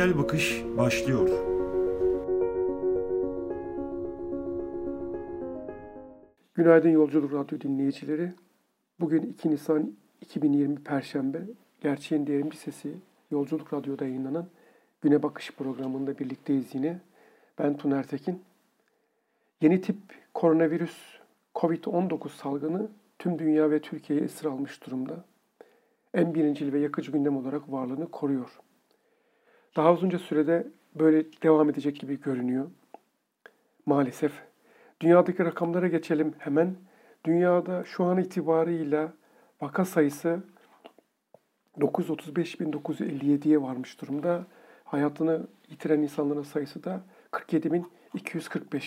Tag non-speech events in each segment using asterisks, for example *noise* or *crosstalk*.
Güncel Bakış başlıyor. Günaydın Yolculuk Radyo dinleyicileri. Bugün 2 Nisan 2020 Perşembe. Gerçeğin Devrimci Sesi Yolculuk Radyo'da yayınlanan Güne Bakış programında birlikteyiz yine. Ben Tuner Tekin. Yeni tip koronavirüs COVID-19 salgını tüm dünya ve Türkiye'yi esir almış durumda. En birincil ve yakıcı gündem olarak varlığını koruyor. Daha uzunca sürede böyle devam edecek gibi görünüyor. Maalesef. Dünyadaki rakamlara geçelim hemen. Dünyada şu an itibarıyla vaka sayısı 935.957'ye varmış durumda. Hayatını yitiren insanların sayısı da 47.245.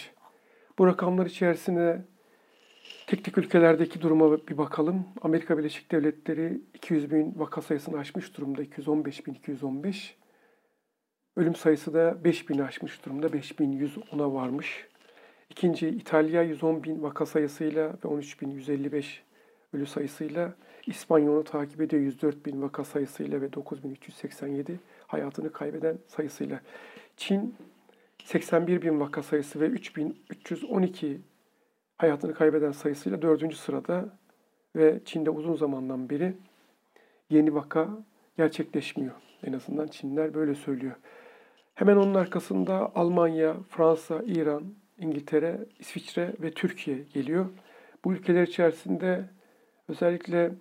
Bu rakamlar içerisinde tek tek ülkelerdeki duruma bir bakalım. Amerika Birleşik Devletleri 200 bin vaka sayısını aşmış durumda. 215.215. Ölüm sayısı da 5000 aşmış durumda. 5110'a varmış. İkinci İtalya 110 bin vaka sayısıyla ve 13.155 ölü sayısıyla İspanya onu takip ediyor 104 bin vaka sayısıyla ve 9387 hayatını kaybeden sayısıyla. Çin 81 bin vaka sayısı ve 3312 hayatını kaybeden sayısıyla dördüncü sırada ve Çin'de uzun zamandan beri yeni vaka gerçekleşmiyor. En azından Çinler böyle söylüyor. Hemen onun arkasında Almanya, Fransa, İran, İngiltere, İsviçre ve Türkiye geliyor. Bu ülkeler içerisinde özellikle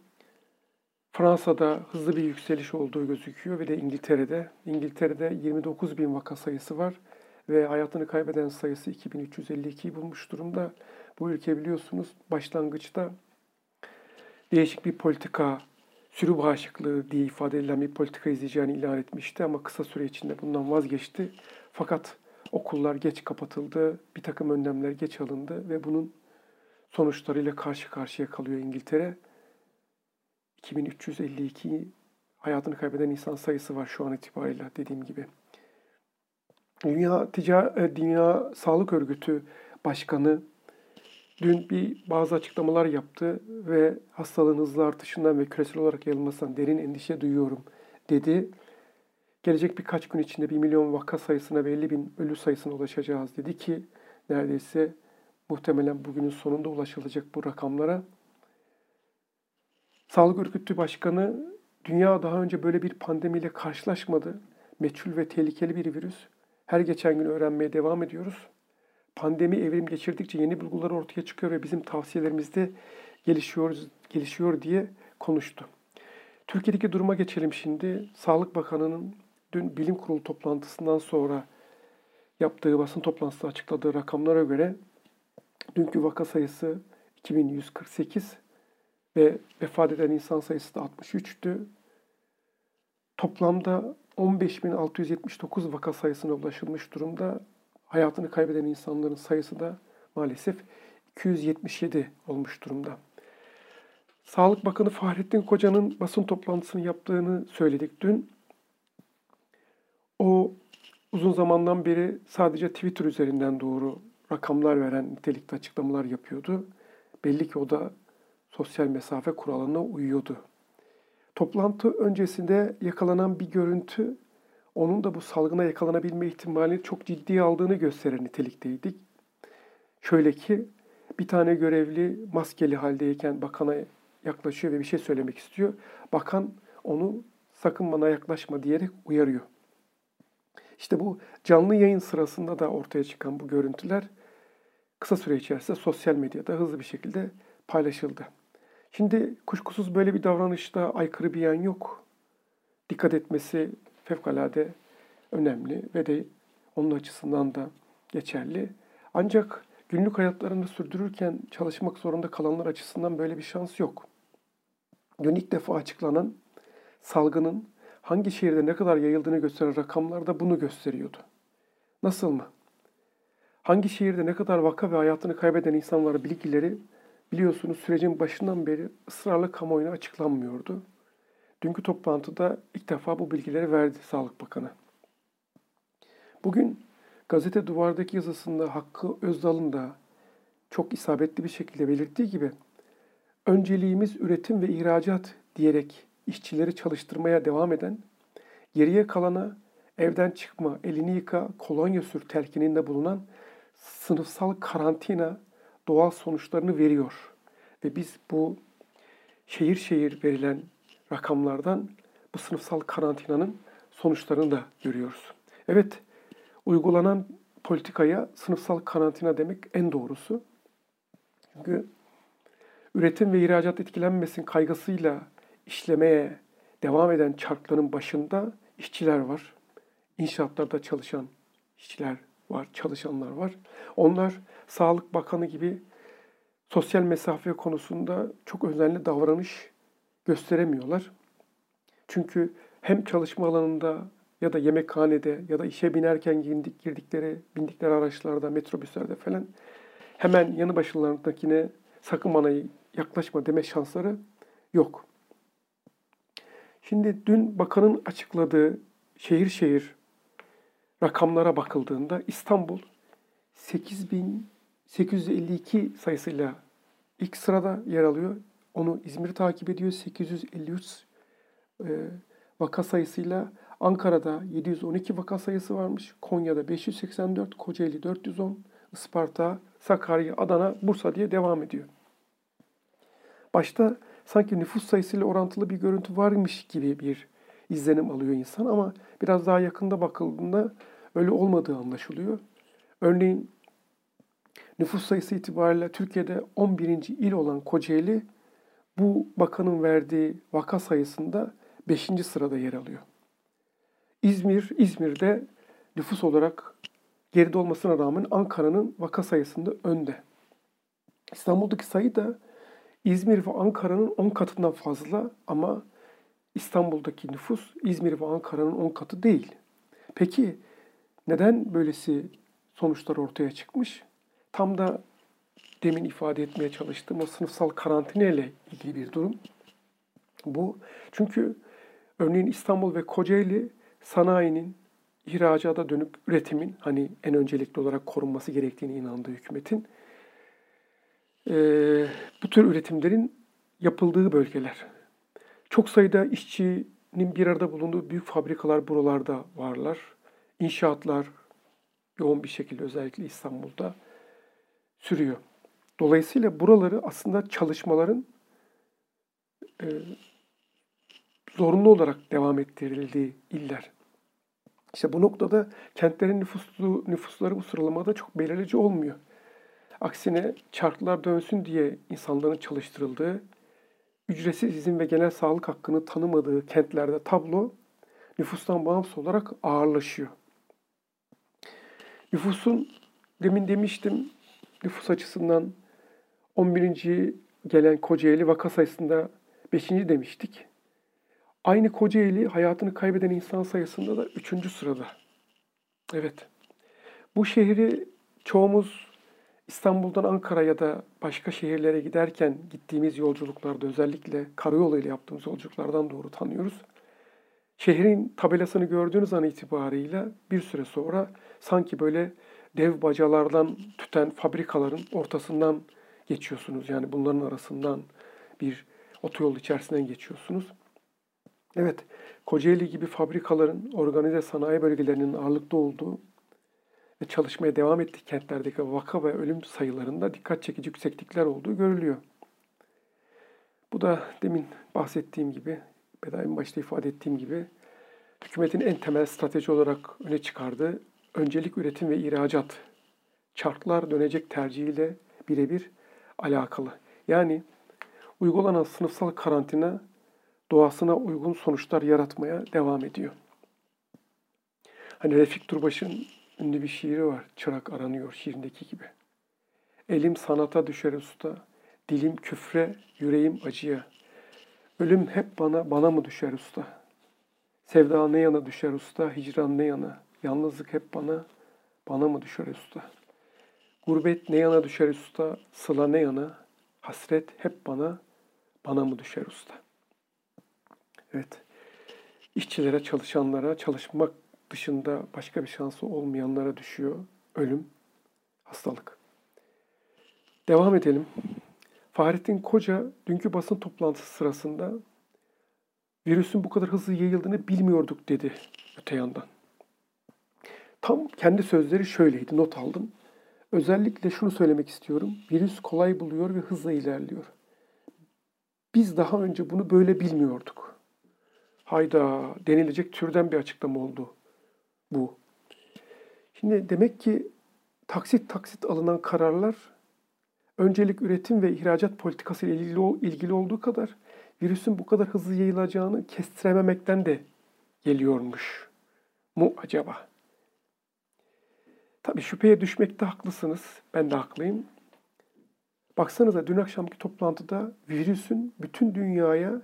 Fransa'da hızlı bir yükseliş olduğu gözüküyor ve de İngiltere'de. İngiltere'de 29 bin vaka sayısı var ve hayatını kaybeden sayısı 2352'yi bulmuş durumda. Bu ülke biliyorsunuz başlangıçta değişik bir politika, sürü bağışıklığı diye ifade edilen bir politika izleyeceğini ilan etmişti ama kısa süre içinde bundan vazgeçti. Fakat okullar geç kapatıldı, bir takım önlemler geç alındı ve bunun sonuçlarıyla karşı karşıya kalıyor İngiltere. 2352 hayatını kaybeden insan sayısı var şu an itibariyle dediğim gibi. Dünya, Tica Dünya Sağlık Örgütü Başkanı dün bir bazı açıklamalar yaptı ve hastalığın hızlı artışından ve küresel olarak yayılmasından derin endişe duyuyorum dedi. Gelecek birkaç gün içinde 1 milyon vaka sayısına ve 50 bin ölü sayısına ulaşacağız dedi ki neredeyse muhtemelen bugünün sonunda ulaşılacak bu rakamlara. Sağlık Örgütü Başkanı dünya daha önce böyle bir pandemiyle karşılaşmadı. Meçhul ve tehlikeli bir virüs. Her geçen gün öğrenmeye devam ediyoruz. Pandemi evrim geçirdikçe yeni bulgular ortaya çıkıyor ve bizim tavsiyelerimizde gelişiyor, gelişiyor diye konuştu. Türkiye'deki duruma geçelim şimdi. Sağlık Bakanı'nın dün bilim kurulu toplantısından sonra yaptığı basın toplantısında açıkladığı rakamlara göre dünkü vaka sayısı 2148 ve vefat eden insan sayısı da 63'tü. Toplamda 15.679 vaka sayısına ulaşılmış durumda. Hayatını kaybeden insanların sayısı da maalesef 277 olmuş durumda. Sağlık Bakanı Fahrettin Koca'nın basın toplantısını yaptığını söyledik dün. O uzun zamandan beri sadece Twitter üzerinden doğru rakamlar veren nitelikte açıklamalar yapıyordu. Belli ki o da sosyal mesafe kuralına uyuyordu. Toplantı öncesinde yakalanan bir görüntü onun da bu salgına yakalanabilme ihtimalini çok ciddiye aldığını gösteren nitelikteydik. Şöyle ki bir tane görevli maskeli haldeyken bakana yaklaşıyor ve bir şey söylemek istiyor. Bakan onu sakın bana yaklaşma diyerek uyarıyor. İşte bu canlı yayın sırasında da ortaya çıkan bu görüntüler kısa süre içerisinde sosyal medyada hızlı bir şekilde paylaşıldı. Şimdi kuşkusuz böyle bir davranışta aykırı bir yan yok. Dikkat etmesi fevkalade önemli ve de onun açısından da geçerli. Ancak günlük hayatlarını sürdürürken çalışmak zorunda kalanlar açısından böyle bir şans yok. Dün ilk defa açıklanan salgının hangi şehirde ne kadar yayıldığını gösteren rakamlar da bunu gösteriyordu. Nasıl mı? Hangi şehirde ne kadar vaka ve hayatını kaybeden insanların bilgileri biliyorsunuz sürecin başından beri ısrarla kamuoyuna açıklanmıyordu. Dünkü toplantıda ilk defa bu bilgileri verdi Sağlık Bakanı. Bugün gazete duvardaki yazısında Hakkı Özdal'ın da çok isabetli bir şekilde belirttiği gibi önceliğimiz üretim ve ihracat diyerek işçileri çalıştırmaya devam eden, geriye kalana evden çıkma, elini yıka, kolonya sür telkininde bulunan sınıfsal karantina doğal sonuçlarını veriyor. Ve biz bu şehir şehir verilen rakamlardan bu sınıfsal karantinanın sonuçlarını da görüyoruz. Evet, uygulanan politikaya sınıfsal karantina demek en doğrusu. Çünkü üretim ve ihracat etkilenmesin kaygısıyla işlemeye devam eden çarkların başında işçiler var. İnşaatlarda çalışan işçiler var, çalışanlar var. Onlar Sağlık Bakanı gibi sosyal mesafe konusunda çok özenli davranış gösteremiyorlar. Çünkü hem çalışma alanında ya da yemekhanede ya da işe binerken girdik, girdikleri, bindikleri araçlarda, metrobüslerde falan hemen yanı başlarındakine sakın bana yaklaşma deme şansları yok. Şimdi dün bakanın açıkladığı şehir şehir rakamlara bakıldığında İstanbul 8852 sayısıyla ilk sırada yer alıyor. Onu İzmir takip ediyor. 853 e, vaka sayısıyla Ankara'da 712 vaka sayısı varmış. Konya'da 584, Kocaeli 410, Isparta, Sakarya, Adana, Bursa diye devam ediyor. Başta sanki nüfus sayısıyla orantılı bir görüntü varmış gibi bir izlenim alıyor insan ama biraz daha yakında bakıldığında öyle olmadığı anlaşılıyor. Örneğin nüfus sayısı itibariyle Türkiye'de 11. il olan Kocaeli bu bakanın verdiği vaka sayısında 5. sırada yer alıyor. İzmir, İzmir'de nüfus olarak geride olmasına rağmen Ankara'nın vaka sayısında önde. İstanbul'daki sayı da İzmir ve Ankara'nın 10 katından fazla ama İstanbul'daki nüfus İzmir ve Ankara'nın 10 katı değil. Peki neden böylesi sonuçlar ortaya çıkmış? Tam da demin ifade etmeye çalıştığım o sınıfsal karantina ile ilgili bir durum. Bu çünkü örneğin İstanbul ve Kocaeli sanayinin ihracata dönük üretimin hani en öncelikli olarak korunması gerektiğine inandığı hükümetin e, bu tür üretimlerin yapıldığı bölgeler. Çok sayıda işçinin bir arada bulunduğu büyük fabrikalar buralarda varlar. İnşaatlar yoğun bir şekilde özellikle İstanbul'da sürüyor. Dolayısıyla buraları aslında çalışmaların e, zorunlu olarak devam ettirildiği iller. İşte bu noktada kentlerin nüfuslu, nüfusları bu sıralamada çok belirleyici olmuyor. Aksine çarklar dönsün diye insanların çalıştırıldığı, ücretsiz izin ve genel sağlık hakkını tanımadığı kentlerde tablo nüfustan bağımsız olarak ağırlaşıyor. Nüfusun, demin demiştim, nüfus açısından 11. gelen Kocaeli vaka sayısında 5. demiştik. Aynı Kocaeli hayatını kaybeden insan sayısında da 3. sırada. Evet. Bu şehri çoğumuz İstanbul'dan Ankara ya da başka şehirlere giderken gittiğimiz yolculuklarda özellikle karayolu ile yaptığımız yolculuklardan doğru tanıyoruz. Şehrin tabelasını gördüğünüz an itibariyle bir süre sonra sanki böyle dev bacalardan tüten fabrikaların ortasından geçiyorsunuz. Yani bunların arasından bir otoyol içerisinden geçiyorsunuz. Evet, Kocaeli gibi fabrikaların organize sanayi bölgelerinin ağırlıkta olduğu ve çalışmaya devam ettiği kentlerdeki vaka ve ölüm sayılarında dikkat çekici yükseklikler olduğu görülüyor. Bu da demin bahsettiğim gibi, bedaim başta ifade ettiğim gibi hükümetin en temel strateji olarak öne çıkardığı öncelik üretim ve ihracat, çarklar dönecek tercihiyle birebir alakalı. Yani uygulanan sınıfsal karantina doğasına uygun sonuçlar yaratmaya devam ediyor. Hani Refik Turbaş'ın ünlü bir şiiri var. Çırak aranıyor şiirindeki gibi. Elim sanata düşer usta, dilim küfre, yüreğim acıya. Ölüm hep bana, bana mı düşer usta? Sevda ne yana düşer usta, hicran ne yana? Yalnızlık hep bana, bana mı düşer usta? Gurbet ne yana düşer usta, sıla ne yana? Hasret hep bana, bana mı düşer usta? Evet, işçilere, çalışanlara, çalışmak dışında başka bir şansı olmayanlara düşüyor ölüm, hastalık. Devam edelim. Fahrettin Koca dünkü basın toplantısı sırasında virüsün bu kadar hızlı yayıldığını bilmiyorduk dedi öte yandan. Tam kendi sözleri şöyleydi, not aldım. Özellikle şunu söylemek istiyorum. Virüs kolay buluyor ve hızla ilerliyor. Biz daha önce bunu böyle bilmiyorduk. Hayda denilecek türden bir açıklama oldu bu. Şimdi demek ki taksit taksit alınan kararlar öncelik üretim ve ihracat politikası ile ilgili, ilgili olduğu kadar virüsün bu kadar hızlı yayılacağını kestirememekten de geliyormuş mu acaba? Tabii şüpheye düşmekte haklısınız. Ben de haklıyım. Baksanıza dün akşamki toplantıda virüsün bütün dünyaya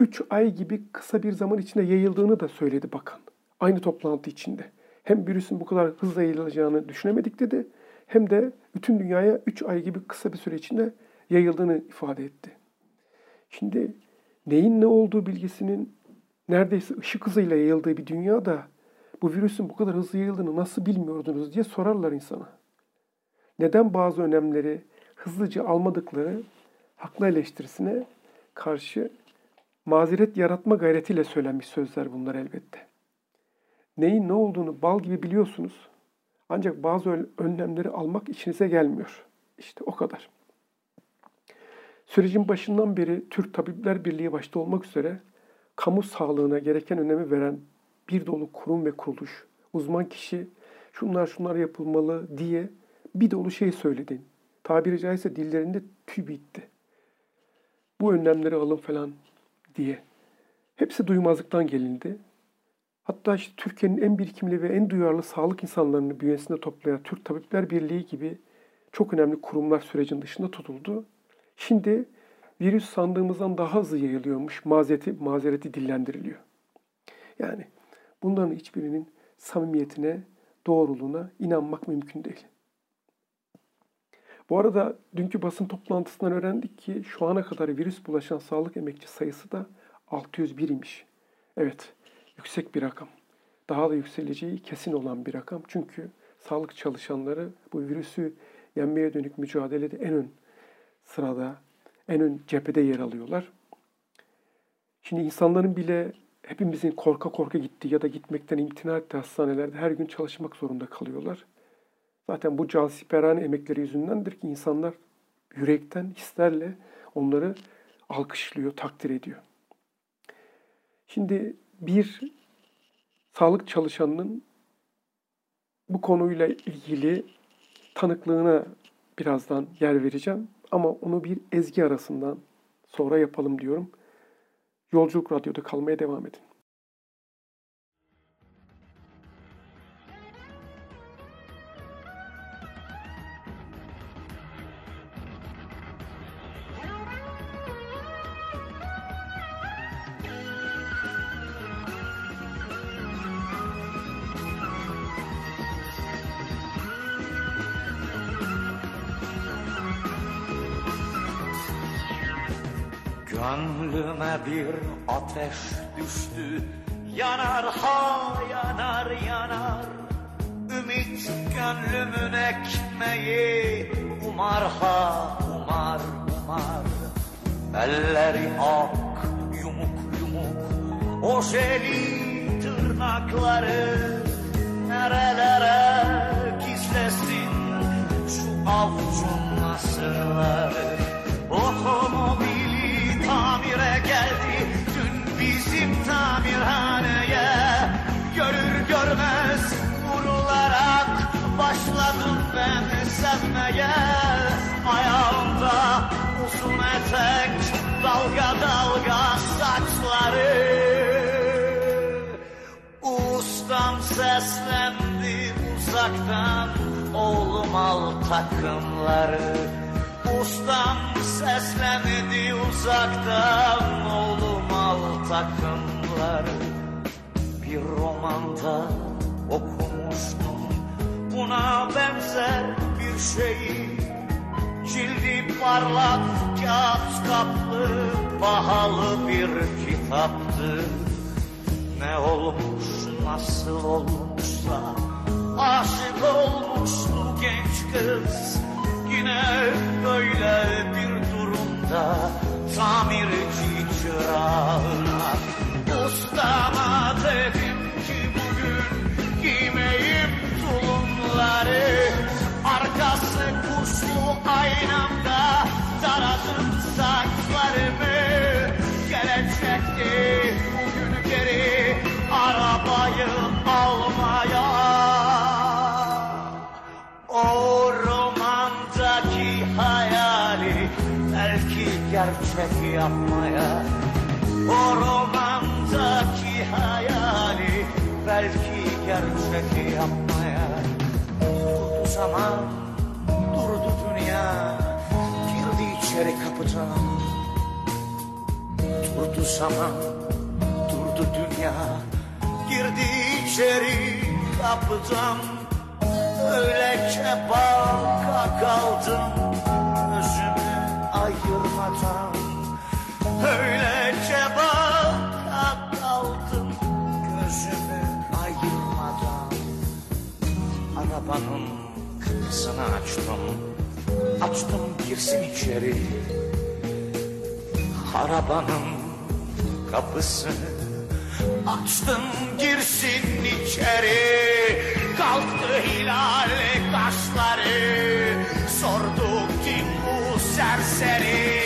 3 ay gibi kısa bir zaman içinde yayıldığını da söyledi bakan. Aynı toplantı içinde. Hem virüsün bu kadar hızla yayılacağını düşünemedik dedi. Hem de bütün dünyaya 3 ay gibi kısa bir süre içinde yayıldığını ifade etti. Şimdi neyin ne olduğu bilgisinin neredeyse ışık hızıyla yayıldığı bir dünyada bu virüsün bu kadar hızlı yayıldığını nasıl bilmiyordunuz diye sorarlar insana. Neden bazı önemleri hızlıca almadıkları haklı eleştirisine karşı mazeret yaratma gayretiyle söylenmiş sözler bunlar elbette. Neyin ne olduğunu bal gibi biliyorsunuz. Ancak bazı önlemleri almak içinize gelmiyor. İşte o kadar. Sürecin başından beri Türk Tabipler Birliği başta olmak üzere kamu sağlığına gereken önemi veren bir dolu kurum ve kuruluş, uzman kişi şunlar şunlar yapılmalı diye bir dolu şey söyledin. Tabiri caizse dillerinde tüy bitti. Bu önlemleri alın falan diye. Hepsi duymazlıktan gelindi. Hatta işte Türkiye'nin en birikimli ve en duyarlı sağlık insanlarını bünyesinde toplayan Türk Tabipler Birliği gibi çok önemli kurumlar sürecin dışında tutuldu. Şimdi virüs sandığımızdan daha hızlı yayılıyormuş mazereti, mazereti dillendiriliyor. Yani bunların hiçbirinin samimiyetine, doğruluğuna inanmak mümkün değil. Bu arada dünkü basın toplantısından öğrendik ki şu ana kadar virüs bulaşan sağlık emekçi sayısı da 601 imiş. Evet, yüksek bir rakam. Daha da yükseleceği kesin olan bir rakam. Çünkü sağlık çalışanları bu virüsü yenmeye dönük mücadelede en ön sırada, en ön cephede yer alıyorlar. Şimdi insanların bile hepimizin korka korka gittiği ya da gitmekten imtina ettiği hastanelerde her gün çalışmak zorunda kalıyorlar. Zaten bu cansiperane emekleri yüzündendir ki insanlar yürekten, hislerle onları alkışlıyor, takdir ediyor. Şimdi bir sağlık çalışanının bu konuyla ilgili tanıklığına birazdan yer vereceğim. Ama onu bir ezgi arasından sonra yapalım diyorum. Yolculuk Radyo'da kalmaya devam edin. Gönlüme bir ateş düştü. Yanar ha yanar yanar. Ümit gönlümün ekmeği. Umar ha umar umar. Elleri ak yumuk yumuk. O jeli tırnakları Nerelere gizlesin? Şu avucun nasırları Otomobili tamirhaneye Görür görmez vurularak Başladım ben sevmeye. Ayağımda uzun etek Dalga dalga saçları. Ustam seslendi uzaktan Oğlum al takımları. Ustam seslendi uzaktan Oğlum al takımları Bir romanda okumuştum. Buna benzer bir şeyi Cildi parlak kağıt kaplı Pahalı bir kitaptı. Ne olmuş nasıl olmuşsa Aşık olmuştu genç kız. Yine böyle bir durumda Tamirci çırağına Ustama dedim ki bugün giymeyim tulumları Arkası puslu aynamda taradım saçlarımı. Gelecekti bugün geri arabayı almaya. O romandaki hayali belki gerçek yapmaya. Gerçek yapmaya. Durdu zaman, durdu dünya. Girdi içeri kapıdan. Durdu zaman, durdu dünya. Girdi içeri kapıdan. Öylece baka kaldım. Gözümü ayırmadan. Öylece kapısını açtım. Açtım girsin içeri. Arabanın kapısını Açtım girsin içeri. Kalktı hilal kaşları Sordu kim bu serseri?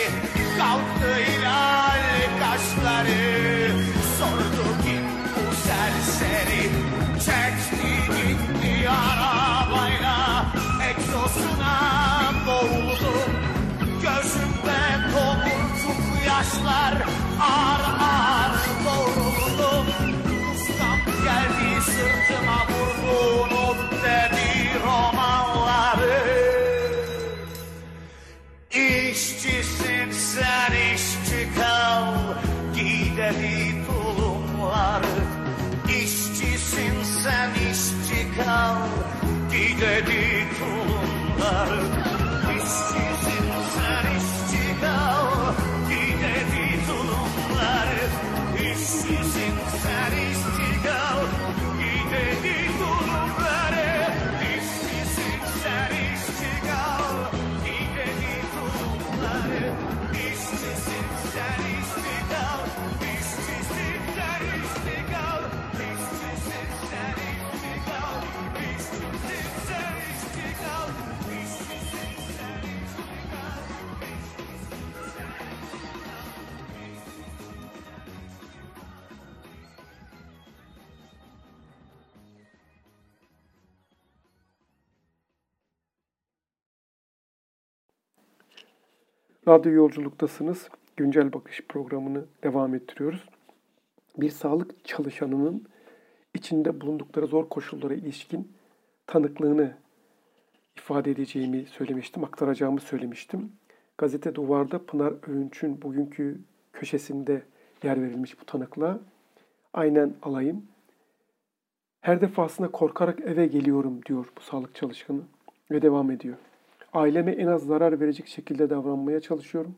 Kalktı hilal yaşlar Ağır ağır doğruldum Ustam geldi sırtıma vurdu dedi romanları. İşçisin sen işçi kal Giy dedi tulumları. İşçisin sen işçi kal Giy dedi tulumları. İşçisin Radyo yolculuktasınız. Güncel bakış programını devam ettiriyoruz. Bir sağlık çalışanının içinde bulundukları zor koşullara ilişkin tanıklığını ifade edeceğimi söylemiştim, aktaracağımı söylemiştim. Gazete Duvar'da Pınar Öğünç'ün bugünkü köşesinde yer verilmiş bu tanıklığa. Aynen alayım. Her defasında korkarak eve geliyorum diyor bu sağlık çalışanı ve devam ediyor. Aileme en az zarar verecek şekilde davranmaya çalışıyorum.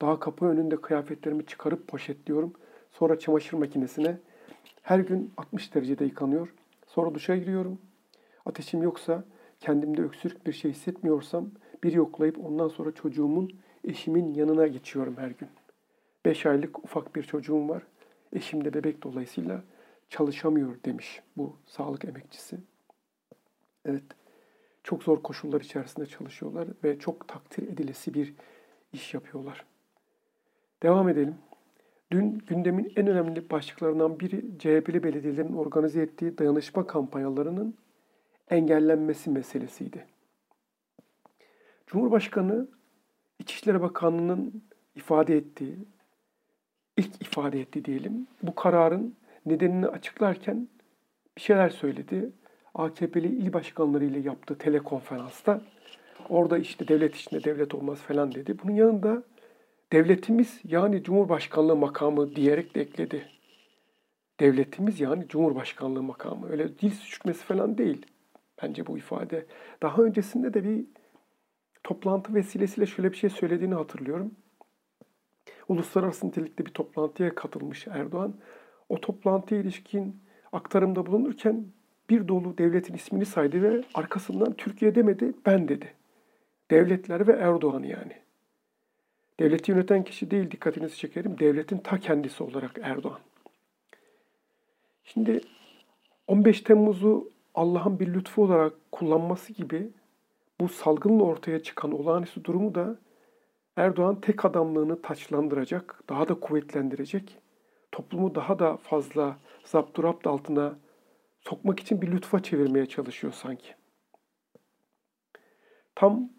Daha kapı önünde kıyafetlerimi çıkarıp poşetliyorum. Sonra çamaşır makinesine her gün 60 derecede yıkanıyor. Sonra duşa giriyorum. Ateşim yoksa, kendimde öksürük bir şey hissetmiyorsam bir yoklayıp ondan sonra çocuğumun, eşimin yanına geçiyorum her gün. 5 aylık ufak bir çocuğum var. Eşim de bebek dolayısıyla çalışamıyor demiş bu sağlık emekçisi. Evet, çok zor koşullar içerisinde çalışıyorlar ve çok takdir edilesi bir iş yapıyorlar. Devam edelim. Dün gündemin en önemli başlıklarından biri CHP'li belediyelerin organize ettiği dayanışma kampanyalarının engellenmesi meselesiydi. Cumhurbaşkanı İçişleri Bakanlığı'nın ifade ettiği, ilk ifade etti diyelim, bu kararın nedenini açıklarken bir şeyler söyledi. AKP'li il başkanları ile yaptığı telekonferansta orada işte devlet içinde devlet olmaz falan dedi. Bunun yanında devletimiz yani Cumhurbaşkanlığı makamı diyerek de ekledi. Devletimiz yani Cumhurbaşkanlığı makamı. Öyle dil sürçmesi falan değil bence bu ifade. Daha öncesinde de bir toplantı vesilesiyle şöyle bir şey söylediğini hatırlıyorum. Uluslararası nitelikte bir toplantıya katılmış Erdoğan. O toplantıya ilişkin aktarımda bulunurken bir dolu devletin ismini saydı ve arkasından Türkiye demedi, ben dedi. Devletler ve Erdoğan yani. Devleti yöneten kişi değil dikkatinizi çekerim. Devletin ta kendisi olarak Erdoğan. Şimdi 15 Temmuz'u Allah'ın bir lütfu olarak kullanması gibi bu salgınla ortaya çıkan olağanüstü durumu da Erdoğan tek adamlığını taçlandıracak, daha da kuvvetlendirecek, toplumu daha da fazla zapturapt altına sokmak için bir lütfa çevirmeye çalışıyor sanki. Tam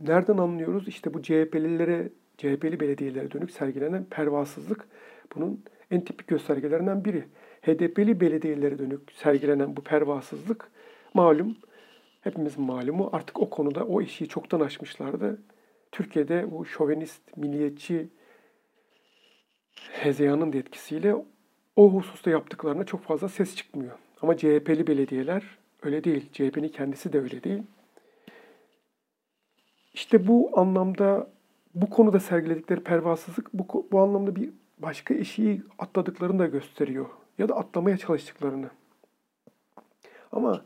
nereden anlıyoruz? İşte bu CHP'lilere, CHP'li belediyelere dönük sergilenen pervasızlık bunun en tipik göstergelerinden biri. HDP'li belediyelere dönük sergilenen bu pervasızlık malum, hepimizin malumu artık o konuda o işi çoktan aşmışlardı. Türkiye'de bu şovenist, milliyetçi hezeyanın etkisiyle o hususta yaptıklarına çok fazla ses çıkmıyor. Ama CHP'li belediyeler öyle değil. CHP'nin kendisi de öyle değil. İşte bu anlamda bu konuda sergiledikleri pervasızlık bu, bu anlamda bir başka eşiği atladıklarını da gösteriyor. Ya da atlamaya çalıştıklarını. Ama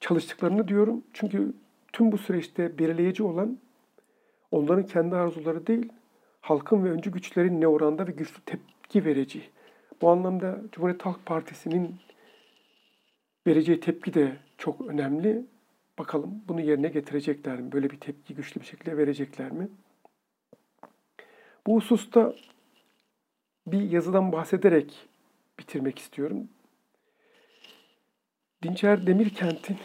çalıştıklarını diyorum çünkü tüm bu süreçte belirleyici olan onların kendi arzuları değil, halkın ve öncü güçlerin ne oranda ve güçlü tepki vereceği. Bu anlamda Cumhuriyet Halk Partisi'nin vereceği tepki de çok önemli. Bakalım bunu yerine getirecekler mi? Böyle bir tepki güçlü bir şekilde verecekler mi? Bu hususta bir yazıdan bahsederek bitirmek istiyorum. Dinçer Demirkent'in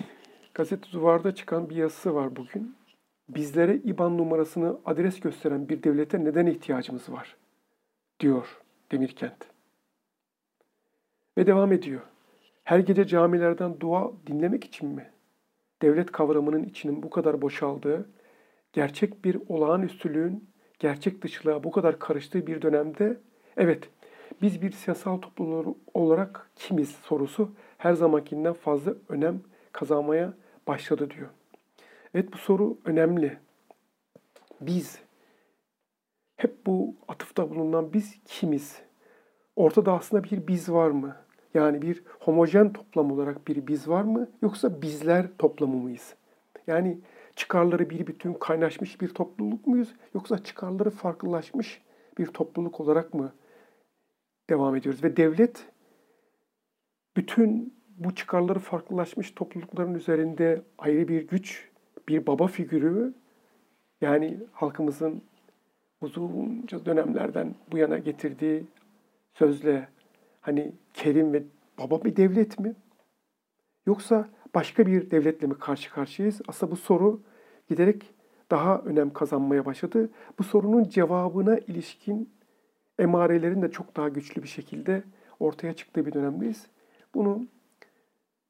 gazete duvarda çıkan bir yazısı var bugün. Bizlere IBAN numarasını adres gösteren bir devlete neden ihtiyacımız var? diyor Demirkent. Ve devam ediyor. Her gece camilerden dua dinlemek için mi? Devlet kavramının içinin bu kadar boşaldığı, gerçek bir olağanüstülüğün gerçek dışılığa bu kadar karıştığı bir dönemde evet biz bir siyasal topluluk olarak kimiz sorusu her zamankinden fazla önem kazanmaya başladı diyor. Evet bu soru önemli. Biz hep bu atıfta bulunan biz kimiz? Ortada aslında bir biz var mı? Yani bir homojen toplam olarak bir biz var mı yoksa bizler toplamı mıyız? Yani çıkarları bir bütün kaynaşmış bir topluluk muyuz yoksa çıkarları farklılaşmış bir topluluk olarak mı devam ediyoruz? Ve devlet bütün bu çıkarları farklılaşmış toplulukların üzerinde ayrı bir güç, bir baba figürü yani halkımızın uzunca dönemlerden bu yana getirdiği sözle hani kerim ve baba bir devlet mi? Yoksa başka bir devletle mi karşı karşıyayız? Aslında bu soru giderek daha önem kazanmaya başladı. Bu sorunun cevabına ilişkin emarelerin de çok daha güçlü bir şekilde ortaya çıktığı bir dönemdeyiz. Bunu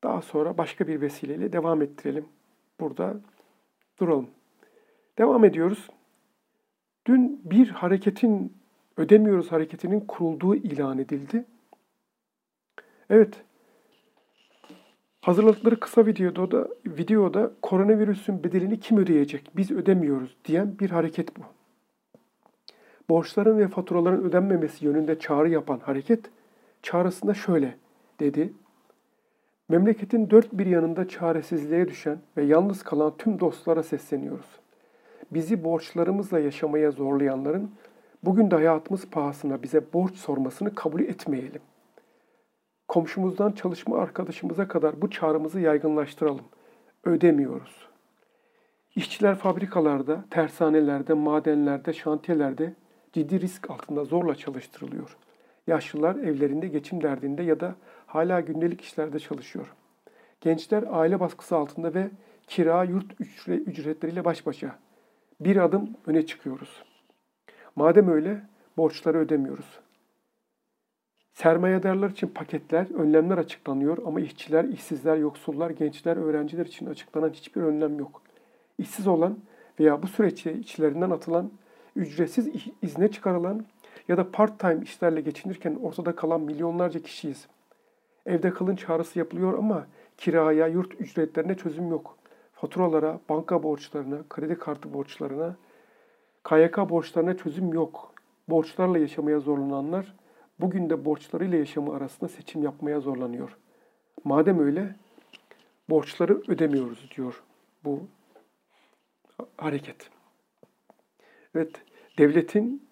daha sonra başka bir vesileyle devam ettirelim. Burada duralım. Devam ediyoruz. Dün bir hareketin, ödemiyoruz hareketinin kurulduğu ilan edildi. Evet. Hazırladıkları kısa videoda da videoda koronavirüsün bedelini kim ödeyecek? Biz ödemiyoruz diyen bir hareket bu. Borçların ve faturaların ödenmemesi yönünde çağrı yapan hareket çağrısında şöyle dedi. Memleketin dört bir yanında çaresizliğe düşen ve yalnız kalan tüm dostlara sesleniyoruz. Bizi borçlarımızla yaşamaya zorlayanların bugün de hayatımız pahasına bize borç sormasını kabul etmeyelim komşumuzdan çalışma arkadaşımıza kadar bu çağrımızı yaygınlaştıralım. Ödemiyoruz. İşçiler fabrikalarda, tersanelerde, madenlerde, şantiyelerde ciddi risk altında zorla çalıştırılıyor. Yaşlılar evlerinde geçim derdinde ya da hala gündelik işlerde çalışıyor. Gençler aile baskısı altında ve kira yurt ücretleriyle baş başa. Bir adım öne çıkıyoruz. Madem öyle borçları ödemiyoruz. Sermayedarlar için paketler, önlemler açıklanıyor ama işçiler, işsizler, yoksullar, gençler, öğrenciler için açıklanan hiçbir önlem yok. İşsiz olan veya bu süreç içlerinden atılan, ücretsiz izne çıkarılan ya da part-time işlerle geçinirken ortada kalan milyonlarca kişiyiz. Evde kalın çağrısı yapılıyor ama kiraya, yurt ücretlerine çözüm yok. Faturalara, banka borçlarına, kredi kartı borçlarına, KYK borçlarına çözüm yok. Borçlarla yaşamaya zorlananlar bugün de borçlarıyla yaşamı arasında seçim yapmaya zorlanıyor. Madem öyle borçları ödemiyoruz diyor bu hareket. Evet, devletin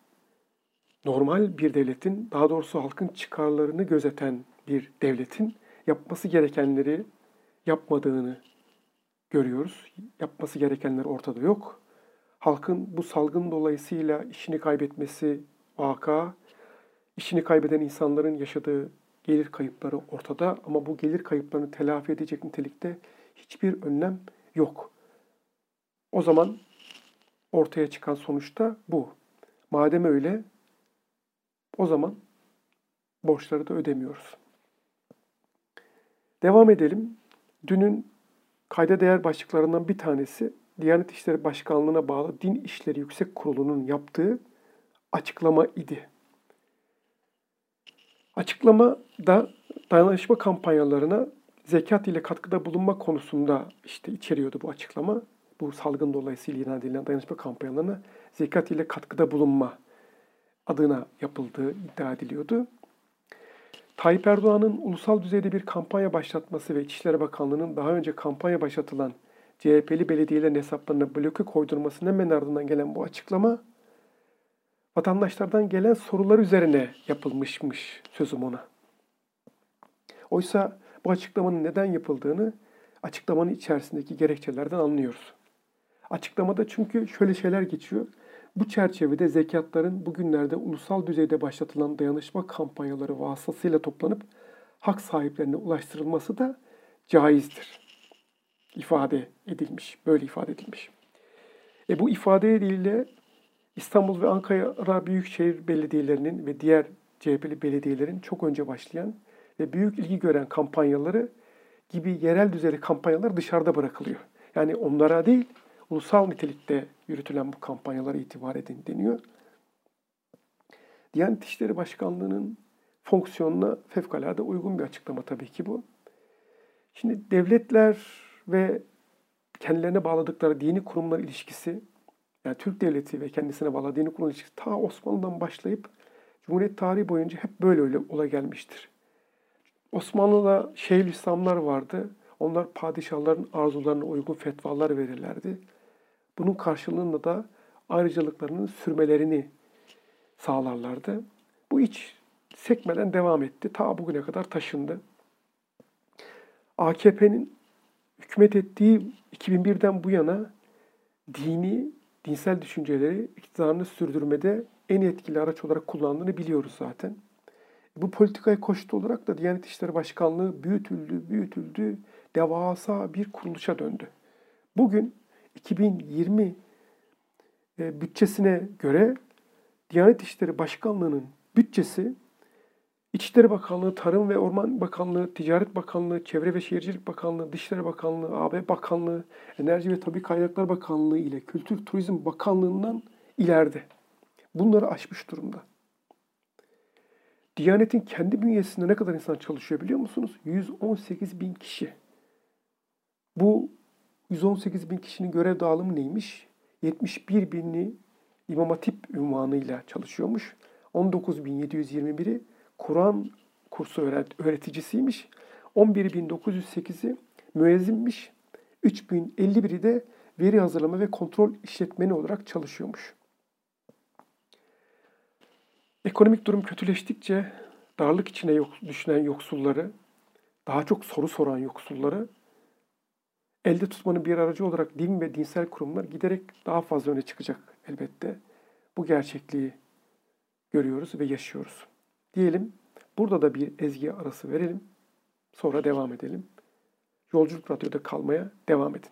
normal bir devletin, daha doğrusu halkın çıkarlarını gözeten bir devletin yapması gerekenleri yapmadığını görüyoruz. Yapması gerekenler ortada yok. Halkın bu salgın dolayısıyla işini kaybetmesi vaka, işini kaybeden insanların yaşadığı gelir kayıpları ortada ama bu gelir kayıplarını telafi edecek nitelikte hiçbir önlem yok. O zaman ortaya çıkan sonuçta bu. Madem öyle o zaman borçları da ödemiyoruz. Devam edelim. Dünün kayda değer başlıklarından bir tanesi Diyanet İşleri Başkanlığı'na bağlı Din İşleri Yüksek Kurulu'nun yaptığı açıklama idi. Açıklama da dayanışma kampanyalarına zekat ile katkıda bulunma konusunda işte içeriyordu bu açıklama. Bu salgın dolayısıyla ilan edilen dayanışma kampanyalarına zekat ile katkıda bulunma adına yapıldığı iddia ediliyordu. Tayyip Erdoğan'ın ulusal düzeyde bir kampanya başlatması ve İçişleri Bakanlığı'nın daha önce kampanya başlatılan CHP'li belediyelerin hesaplarına bloke koydurmasının hemen ardından gelen bu açıklama vatandaşlardan gelen sorular üzerine yapılmışmış sözüm ona. Oysa bu açıklamanın neden yapıldığını açıklamanın içerisindeki gerekçelerden anlıyoruz. Açıklamada çünkü şöyle şeyler geçiyor. Bu çerçevede zekatların bugünlerde ulusal düzeyde başlatılan dayanışma kampanyaları vasıtasıyla toplanıp hak sahiplerine ulaştırılması da caizdir. ifade edilmiş, böyle ifade edilmiş. E bu ifade ile İstanbul ve Ankara Büyükşehir Belediyelerinin ve diğer CHP'li belediyelerin çok önce başlayan ve büyük ilgi gören kampanyaları gibi yerel düzeyde kampanyalar dışarıda bırakılıyor. Yani onlara değil, ulusal nitelikte yürütülen bu kampanyalara itibar edin deniyor. Diyanet İşleri Başkanlığı'nın fonksiyonuna fevkalade uygun bir açıklama tabii ki bu. Şimdi devletler ve kendilerine bağladıkları dini kurumlar ilişkisi, yani Türk devleti ve kendisine bağlı dini kurumlar ilişkisi ta Osmanlı'dan başlayıp Cumhuriyet tarihi boyunca hep böyle öyle ola gelmiştir. Osmanlı'da Şeyhülislamlar vardı. Onlar padişahların arzularına uygun fetvalar verirlerdi. Bunun karşılığında da ayrıcalıklarının sürmelerini sağlarlardı. Bu hiç sekmeden devam etti. Ta bugüne kadar taşındı. AKP'nin hükümet ettiği 2001'den bu yana dini, dinsel düşünceleri iktidarını sürdürmede en etkili araç olarak kullandığını biliyoruz zaten. Bu politikaya koştu olarak da Diyanet İşleri Başkanlığı büyütüldü, büyütüldü, devasa bir kuruluşa döndü. Bugün 2020 e, bütçesine göre Diyanet İşleri Başkanlığı'nın bütçesi İçişleri Bakanlığı, Tarım ve Orman Bakanlığı, Ticaret Bakanlığı, Çevre ve Şehircilik Bakanlığı, Dışişleri Bakanlığı, AB Bakanlığı, Enerji ve Tabi Kaynaklar Bakanlığı ile Kültür Turizm Bakanlığı'ndan ileride. Bunları aşmış durumda. Diyanet'in kendi bünyesinde ne kadar insan çalışıyor biliyor musunuz? 118 bin kişi. Bu 118 bin kişinin görev dağılımı neymiş? 71 binli İmam Hatip ünvanıyla çalışıyormuş. 19.721'i Kur'an kursu öğreticisiymiş. 11.908'i müezzinmiş. 3051'i de veri hazırlama ve kontrol işletmeni olarak çalışıyormuş. Ekonomik durum kötüleştikçe darlık içine yok, düşünen yoksulları, daha çok soru soran yoksulları elde tutmanın bir aracı olarak din ve dinsel kurumlar giderek daha fazla öne çıkacak elbette. Bu gerçekliği görüyoruz ve yaşıyoruz. Diyelim burada da bir ezgi arası verelim. Sonra devam edelim. Yolculuk Radyo'da kalmaya devam edin.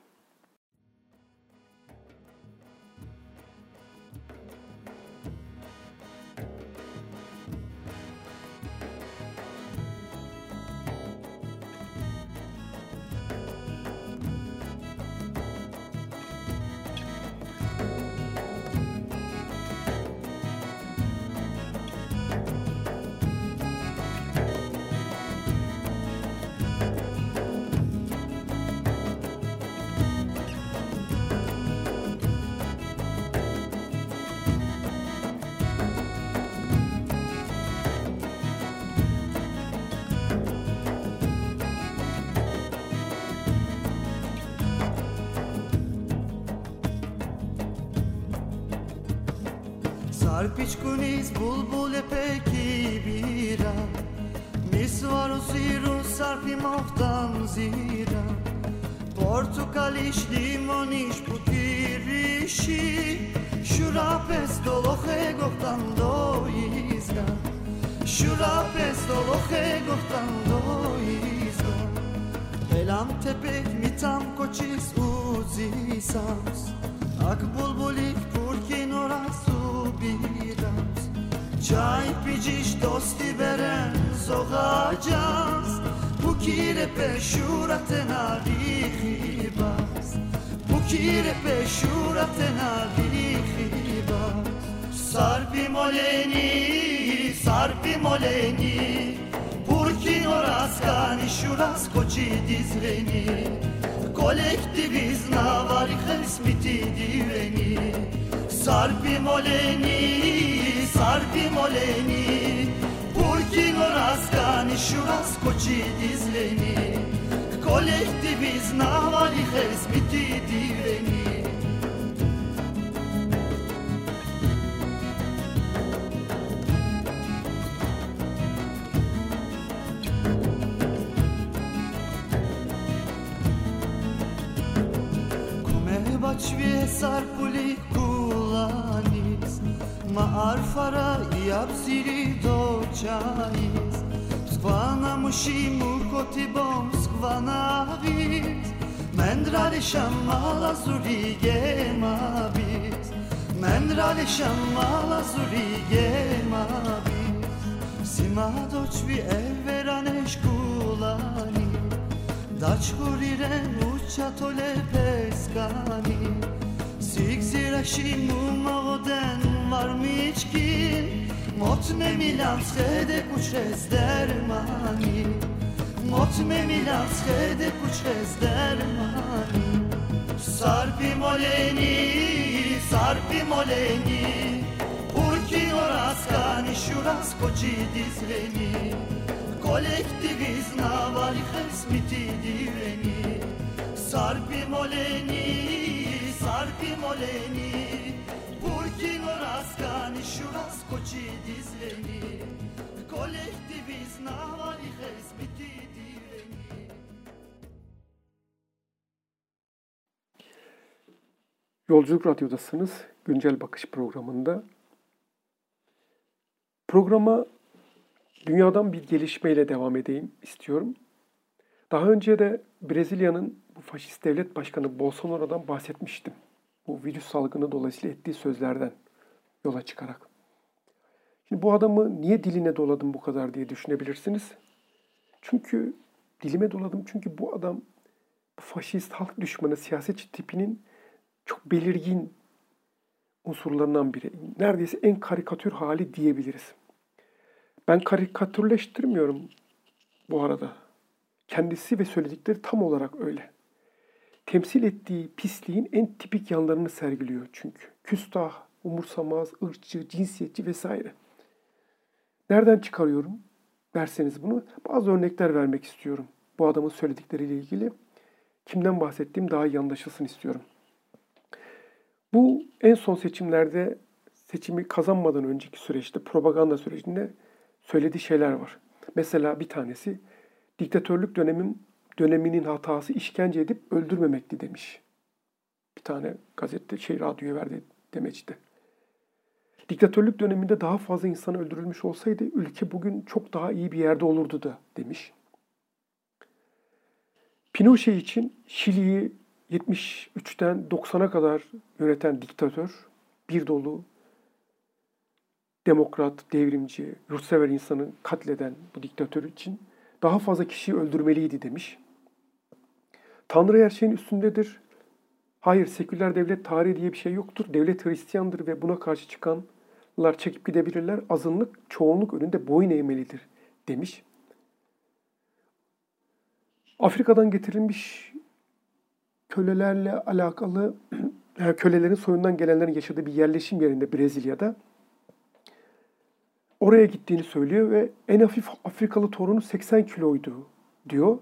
شوراب است لوخه گفتند ای زان هلام تپه می تام کوچیس عزیسانس آگ بولبولی پر کن اورا سوبیلانس چای پیچیش دستی بره زغاجاست بو کیره به شورت نغیتی باس بو کیره به شورت نغیتی باس سر بمولنی sarpi moleni Purkin oras kani şuras koçi dizreni. Kolektivizna var hesmiti diveni. Sarpi moleni, sarpi moleni. Purkin oras kani şuras koçi dizreni. Kolektivizna var hesmiti diveni bačvije sarpuli kulanis Ma arfara i absiri dočajis Skvana mushimu kotibom skvana vis Mendrali shamala zuri gemabis Mendrali shamala zuri gemabis Sima dočvi everanesh kulani. Dačkuriren uçatole peskani. Sigziraşi mumagoden var miçkin Mot me milan schede kuçrez dermani. Mot me milan schede kuçrez dermani. Sarpi moleni, sarpi moleni. Urki oras kani şuras koçi dizreni Kolektivizna var hesmiti diveni. Sarpi moleni, moleni Purkin oras kani şuras koçi dizreni Kolektivizna var hesmiti diveni Yolculuk Radyo'dasınız. Güncel Bakış programında. Programa dünyadan bir gelişmeyle devam edeyim istiyorum. Daha önce de Brezilya'nın bu faşist devlet başkanı Bolsonaro'dan bahsetmiştim. Bu virüs salgını dolayısıyla ettiği sözlerden yola çıkarak. Şimdi bu adamı niye diline doladım bu kadar diye düşünebilirsiniz. Çünkü dilime doladım çünkü bu adam bu faşist halk düşmanı siyasetçi tipinin çok belirgin unsurlarından biri. Neredeyse en karikatür hali diyebiliriz. Ben karikatürleştirmiyorum bu arada. Kendisi ve söyledikleri tam olarak öyle. Temsil ettiği pisliğin en tipik yanlarını sergiliyor çünkü. Küstah, umursamaz, ırkçı, cinsiyetçi vesaire. Nereden çıkarıyorum derseniz bunu bazı örnekler vermek istiyorum. Bu adamın söyledikleriyle ilgili kimden bahsettiğim daha iyi anlaşılsın istiyorum. Bu en son seçimlerde seçimi kazanmadan önceki süreçte propaganda sürecinde söylediği şeyler var. Mesela bir tanesi diktatörlük dönemin döneminin hatası işkence edip öldürmemekti demiş. Bir tane gazete şey radyoya verdi demeçti. Diktatörlük döneminde daha fazla insan öldürülmüş olsaydı ülke bugün çok daha iyi bir yerde olurdu da demiş. Pinochet için Şili'yi 73'ten 90'a kadar yöneten diktatör, bir dolu demokrat, devrimci, yurtsever insanı katleden bu diktatör için daha fazla kişiyi öldürmeliydi demiş. Tanrı her şeyin üstündedir. Hayır, seküler devlet tarihi diye bir şey yoktur. Devlet Hristiyandır ve buna karşı çıkanlar çekip gidebilirler. Azınlık, çoğunluk önünde boyun eğmelidir demiş. Afrika'dan getirilmiş kölelerle alakalı *clears throat* kölelerin soyundan gelenlerin yaşadığı bir yerleşim yerinde Brezilya'da oraya gittiğini söylüyor ve en hafif Afrikalı torunu 80 kiloydu diyor.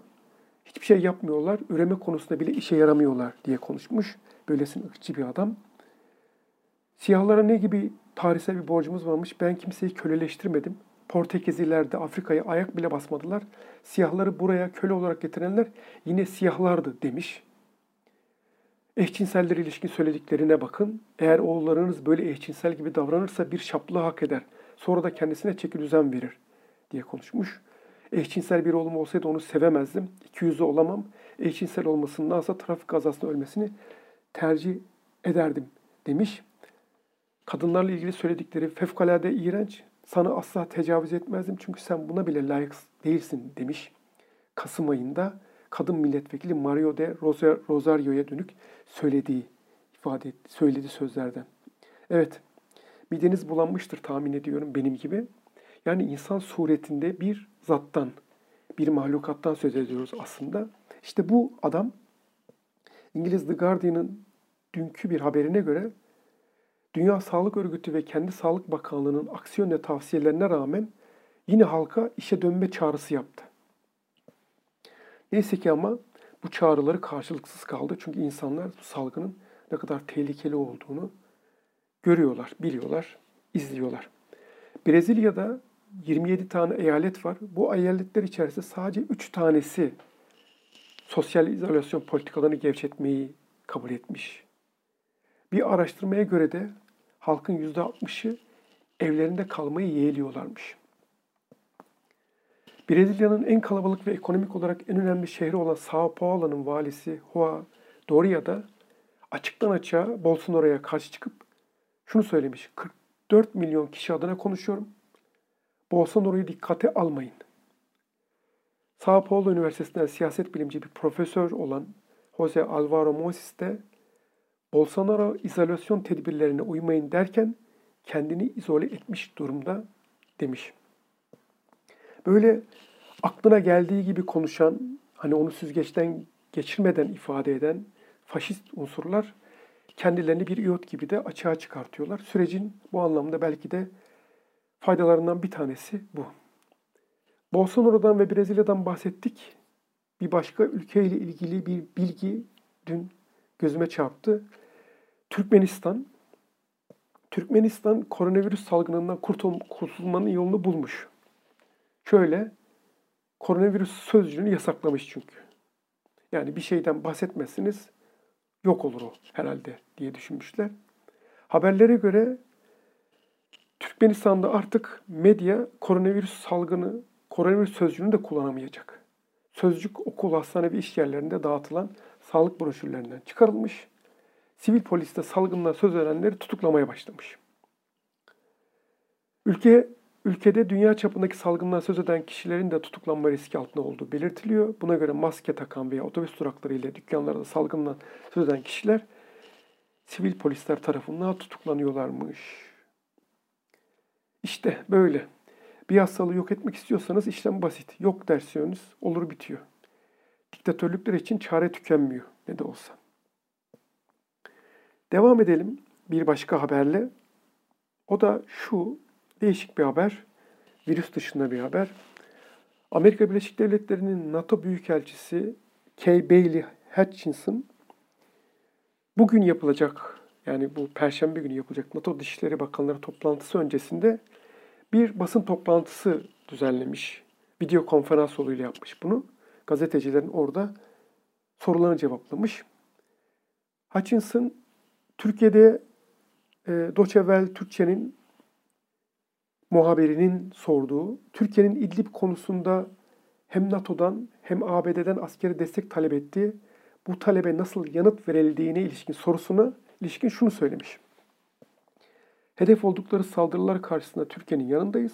Hiçbir şey yapmıyorlar, üreme konusunda bile işe yaramıyorlar diye konuşmuş. Böylesin ırkçı bir adam. Siyahlara ne gibi tarihsel bir borcumuz varmış? Ben kimseyi köleleştirmedim. Portekizliler de Afrika'ya ayak bile basmadılar. Siyahları buraya köle olarak getirenler yine siyahlardı demiş. Eşcinseller ilişkin söylediklerine bakın. Eğer oğullarınız böyle eşcinsel gibi davranırsa bir şaplığı hak eder. Sonra da kendisine çeki düzen verir diye konuşmuş. Eşcinsel bir oğlum olsaydı onu sevemezdim. İki yüzlü olamam. Eşcinsel olmasındansa trafik kazasında ölmesini tercih ederdim demiş. Kadınlarla ilgili söyledikleri fevkalade iğrenç. Sana asla tecavüz etmezdim çünkü sen buna bile layık değilsin demiş. Kasım ayında kadın milletvekili Mario de Rosario'ya dönük söylediği ifade etti, söylediği sözlerden. Evet, mideniz bulanmıştır tahmin ediyorum benim gibi. Yani insan suretinde bir zattan, bir mahlukattan söz ediyoruz aslında. İşte bu adam İngiliz The Guardian'ın dünkü bir haberine göre Dünya Sağlık Örgütü ve kendi Sağlık Bakanlığı'nın aksiyon ve tavsiyelerine rağmen yine halka işe dönme çağrısı yaptı. Neyse ki ama bu çağrıları karşılıksız kaldı. Çünkü insanlar bu salgının ne kadar tehlikeli olduğunu görüyorlar, biliyorlar, izliyorlar. Brezilya'da 27 tane eyalet var. Bu eyaletler içerisinde sadece 3 tanesi sosyal izolasyon politikalarını gevşetmeyi kabul etmiş. Bir araştırmaya göre de halkın %60'ı evlerinde kalmayı yeğliyorlarmış. Brezilya'nın en kalabalık ve ekonomik olarak en önemli şehri olan Sao Paulo'nun valisi Hua Doria da açıktan açığa Bolsonaro'ya karşı çıkıp şunu söylemiş. 44 milyon kişi adına konuşuyorum. Bolsonaro'yu dikkate almayın. Sao Paulo Üniversitesi'nden siyaset bilimci bir profesör olan Jose Alvaro Moses de Bolsonaro izolasyon tedbirlerine uymayın derken kendini izole etmiş durumda demiş. Böyle aklına geldiği gibi konuşan, hani onu süzgeçten geçirmeden ifade eden faşist unsurlar kendilerini bir iot gibi de açığa çıkartıyorlar. Sürecin bu anlamda belki de faydalarından bir tanesi bu. Bolsonaro'dan ve Brezilya'dan bahsettik. Bir başka ülkeyle ilgili bir bilgi dün gözüme çarptı. Türkmenistan. Türkmenistan koronavirüs salgınından kurtulmanın yolunu bulmuş. Şöyle, koronavirüs sözcüğünü yasaklamış çünkü. Yani bir şeyden bahsetmezsiniz, yok olur o herhalde diye düşünmüşler. Haberlere göre Türkmenistan'da artık medya koronavirüs salgını, koronavirüs sözcüğünü de kullanamayacak. Sözcük okul, hastane ve iş yerlerinde dağıtılan sağlık broşürlerinden çıkarılmış. Sivil polis de salgından söz verenleri tutuklamaya başlamış. Ülke Ülkede dünya çapındaki salgından söz eden kişilerin de tutuklanma riski altında olduğu belirtiliyor. Buna göre maske takan veya otobüs durakları ile dükkanlarda salgından söz eden kişiler sivil polisler tarafından tutuklanıyorlarmış. İşte böyle. Bir hastalığı yok etmek istiyorsanız işlem basit. Yok dersiniz olur bitiyor. Diktatörlükler için çare tükenmiyor ne de olsa. Devam edelim bir başka haberle. O da şu, değişik bir haber. Virüs dışında bir haber. Amerika Birleşik Devletleri'nin NATO Büyükelçisi Kay Bailey Hutchinson bugün yapılacak yani bu perşembe günü yapılacak NATO Dışişleri Bakanları toplantısı öncesinde bir basın toplantısı düzenlemiş. Video konferans yoluyla yapmış bunu. Gazetecilerin orada sorularını cevaplamış. Hutchinson Türkiye'de e, Welle Türkçe'nin muhabirinin sorduğu, Türkiye'nin İdlib konusunda hem NATO'dan hem ABD'den askeri destek talep ettiği, bu talebe nasıl yanıt verildiğine ilişkin sorusuna ilişkin şunu söylemiş. Hedef oldukları saldırılar karşısında Türkiye'nin yanındayız.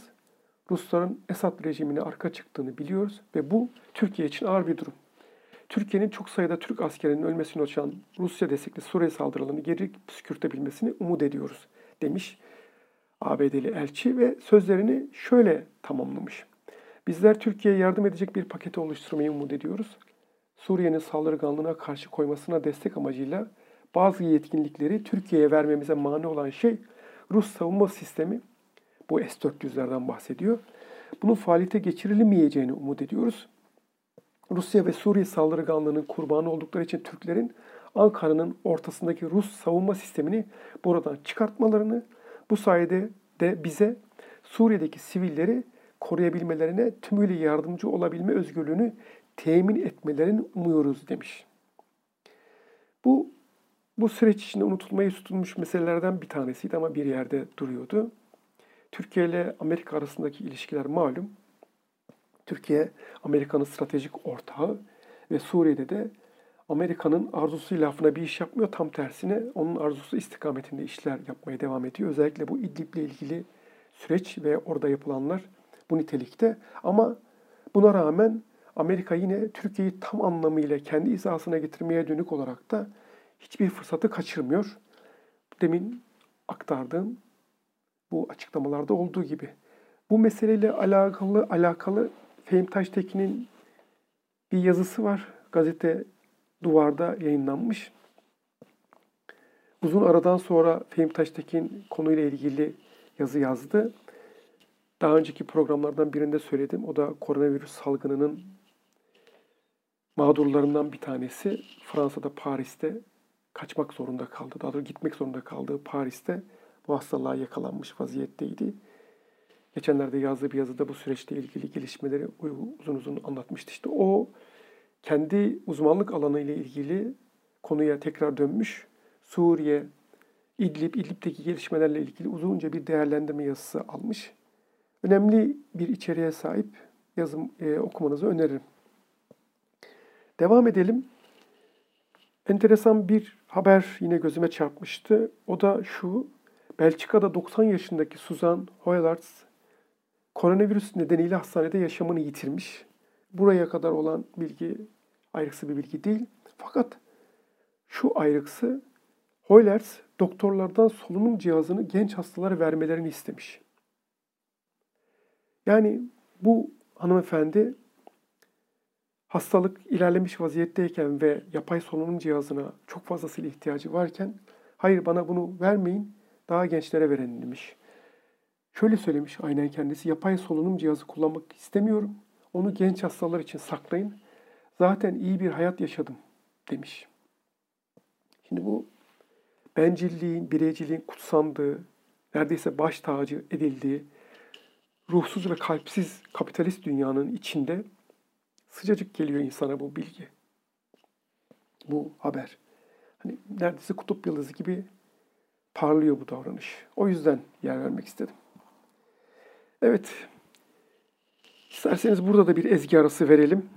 Rusların Esad rejimine arka çıktığını biliyoruz ve bu Türkiye için ağır bir durum. Türkiye'nin çok sayıda Türk askerinin ölmesini açan Rusya destekli Suriye saldırılarını geri püskürtebilmesini umut ediyoruz demiş ABD'li elçi ve sözlerini şöyle tamamlamış. Bizler Türkiye'ye yardım edecek bir paketi oluşturmayı umut ediyoruz. Suriye'nin saldırganlığına karşı koymasına destek amacıyla bazı yetkinlikleri Türkiye'ye vermemize mani olan şey Rus savunma sistemi. Bu S-400'lerden bahsediyor. Bunun faaliyete geçirilmeyeceğini umut ediyoruz. Rusya ve Suriye saldırganlığının kurbanı oldukları için Türklerin Ankara'nın ortasındaki Rus savunma sistemini buradan çıkartmalarını, bu sayede de bize Suriye'deki sivilleri koruyabilmelerine tümüyle yardımcı olabilme özgürlüğünü temin etmelerini umuyoruz demiş. Bu Bu süreç içinde unutulmayı tutulmuş meselelerden bir tanesiydi ama bir yerde duruyordu. Türkiye ile Amerika arasındaki ilişkiler malum. Türkiye Amerika'nın stratejik ortağı ve Suriye'de de Amerika'nın arzusu lafına bir iş yapmıyor. Tam tersine onun arzusu istikametinde işler yapmaya devam ediyor. Özellikle bu İdlib'le ilgili süreç ve orada yapılanlar bu nitelikte. Ama buna rağmen Amerika yine Türkiye'yi tam anlamıyla kendi izasına getirmeye dönük olarak da hiçbir fırsatı kaçırmıyor. Demin aktardığım bu açıklamalarda olduğu gibi. Bu meseleyle alakalı alakalı Fehim Taştekin'in bir yazısı var. Gazete Duvar'da yayınlanmış. Uzun aradan sonra Fehim Taştekin konuyla ilgili yazı yazdı. Daha önceki programlardan birinde söyledim. O da koronavirüs salgınının mağdurlarından bir tanesi. Fransa'da, Paris'te kaçmak zorunda kaldı. Daha doğrusu gitmek zorunda kaldığı Paris'te bu hastalığa yakalanmış vaziyetteydi. Geçenlerde yazdığı bir yazıda bu süreçte ilgili gelişmeleri uzun uzun anlatmıştı. İşte o kendi uzmanlık alanı ile ilgili konuya tekrar dönmüş. Suriye, İdlib, İdlib'deki gelişmelerle ilgili uzunca bir değerlendirme yazısı almış. Önemli bir içeriğe sahip yazım e, okumanızı öneririm. Devam edelim. Enteresan bir haber yine gözüme çarpmıştı. O da şu. Belçika'da 90 yaşındaki Susan Hoylards koronavirüs nedeniyle hastanede yaşamını yitirmiş. Buraya kadar olan bilgi ayrıksı bir bilgi değil. Fakat şu ayrıksı Hoylards doktorlardan solunum cihazını genç hastalara vermelerini istemiş. Yani bu hanımefendi hastalık ilerlemiş vaziyetteyken ve yapay solunum cihazına çok fazlasıyla ihtiyacı varken hayır bana bunu vermeyin daha gençlere verin demiş. Şöyle söylemiş aynen kendisi yapay solunum cihazı kullanmak istemiyorum. Onu genç hastalar için saklayın. Zaten iyi bir hayat yaşadım demiş. Şimdi bu bencilliğin, bireyciliğin kutsandığı, neredeyse baş tacı edildiği, ruhsuz ve kalpsiz kapitalist dünyanın içinde sıcacık geliyor insana bu bilgi. Bu haber. Hani neredeyse kutup yıldızı gibi parlıyor bu davranış. O yüzden yer vermek istedim. Evet. İsterseniz burada da bir ezgi arası verelim.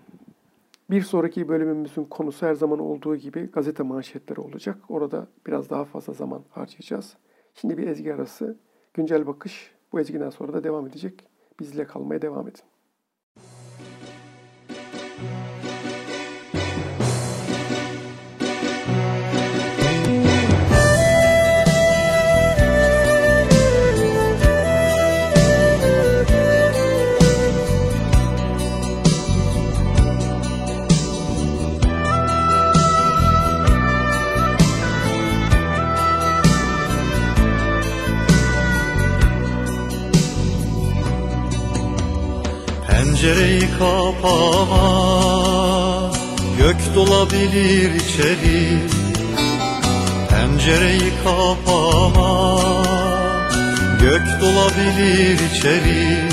Bir sonraki bölümümüzün konusu her zaman olduğu gibi gazete manşetleri olacak. Orada biraz daha fazla zaman harcayacağız. Şimdi bir ezgi arası. Güncel bakış bu ezgiden sonra da devam edecek. Bizle kalmaya devam edin. Pencereyi kapama Gök dolabilir içeri. Pencereyi kapama Gök dolabilir içeri.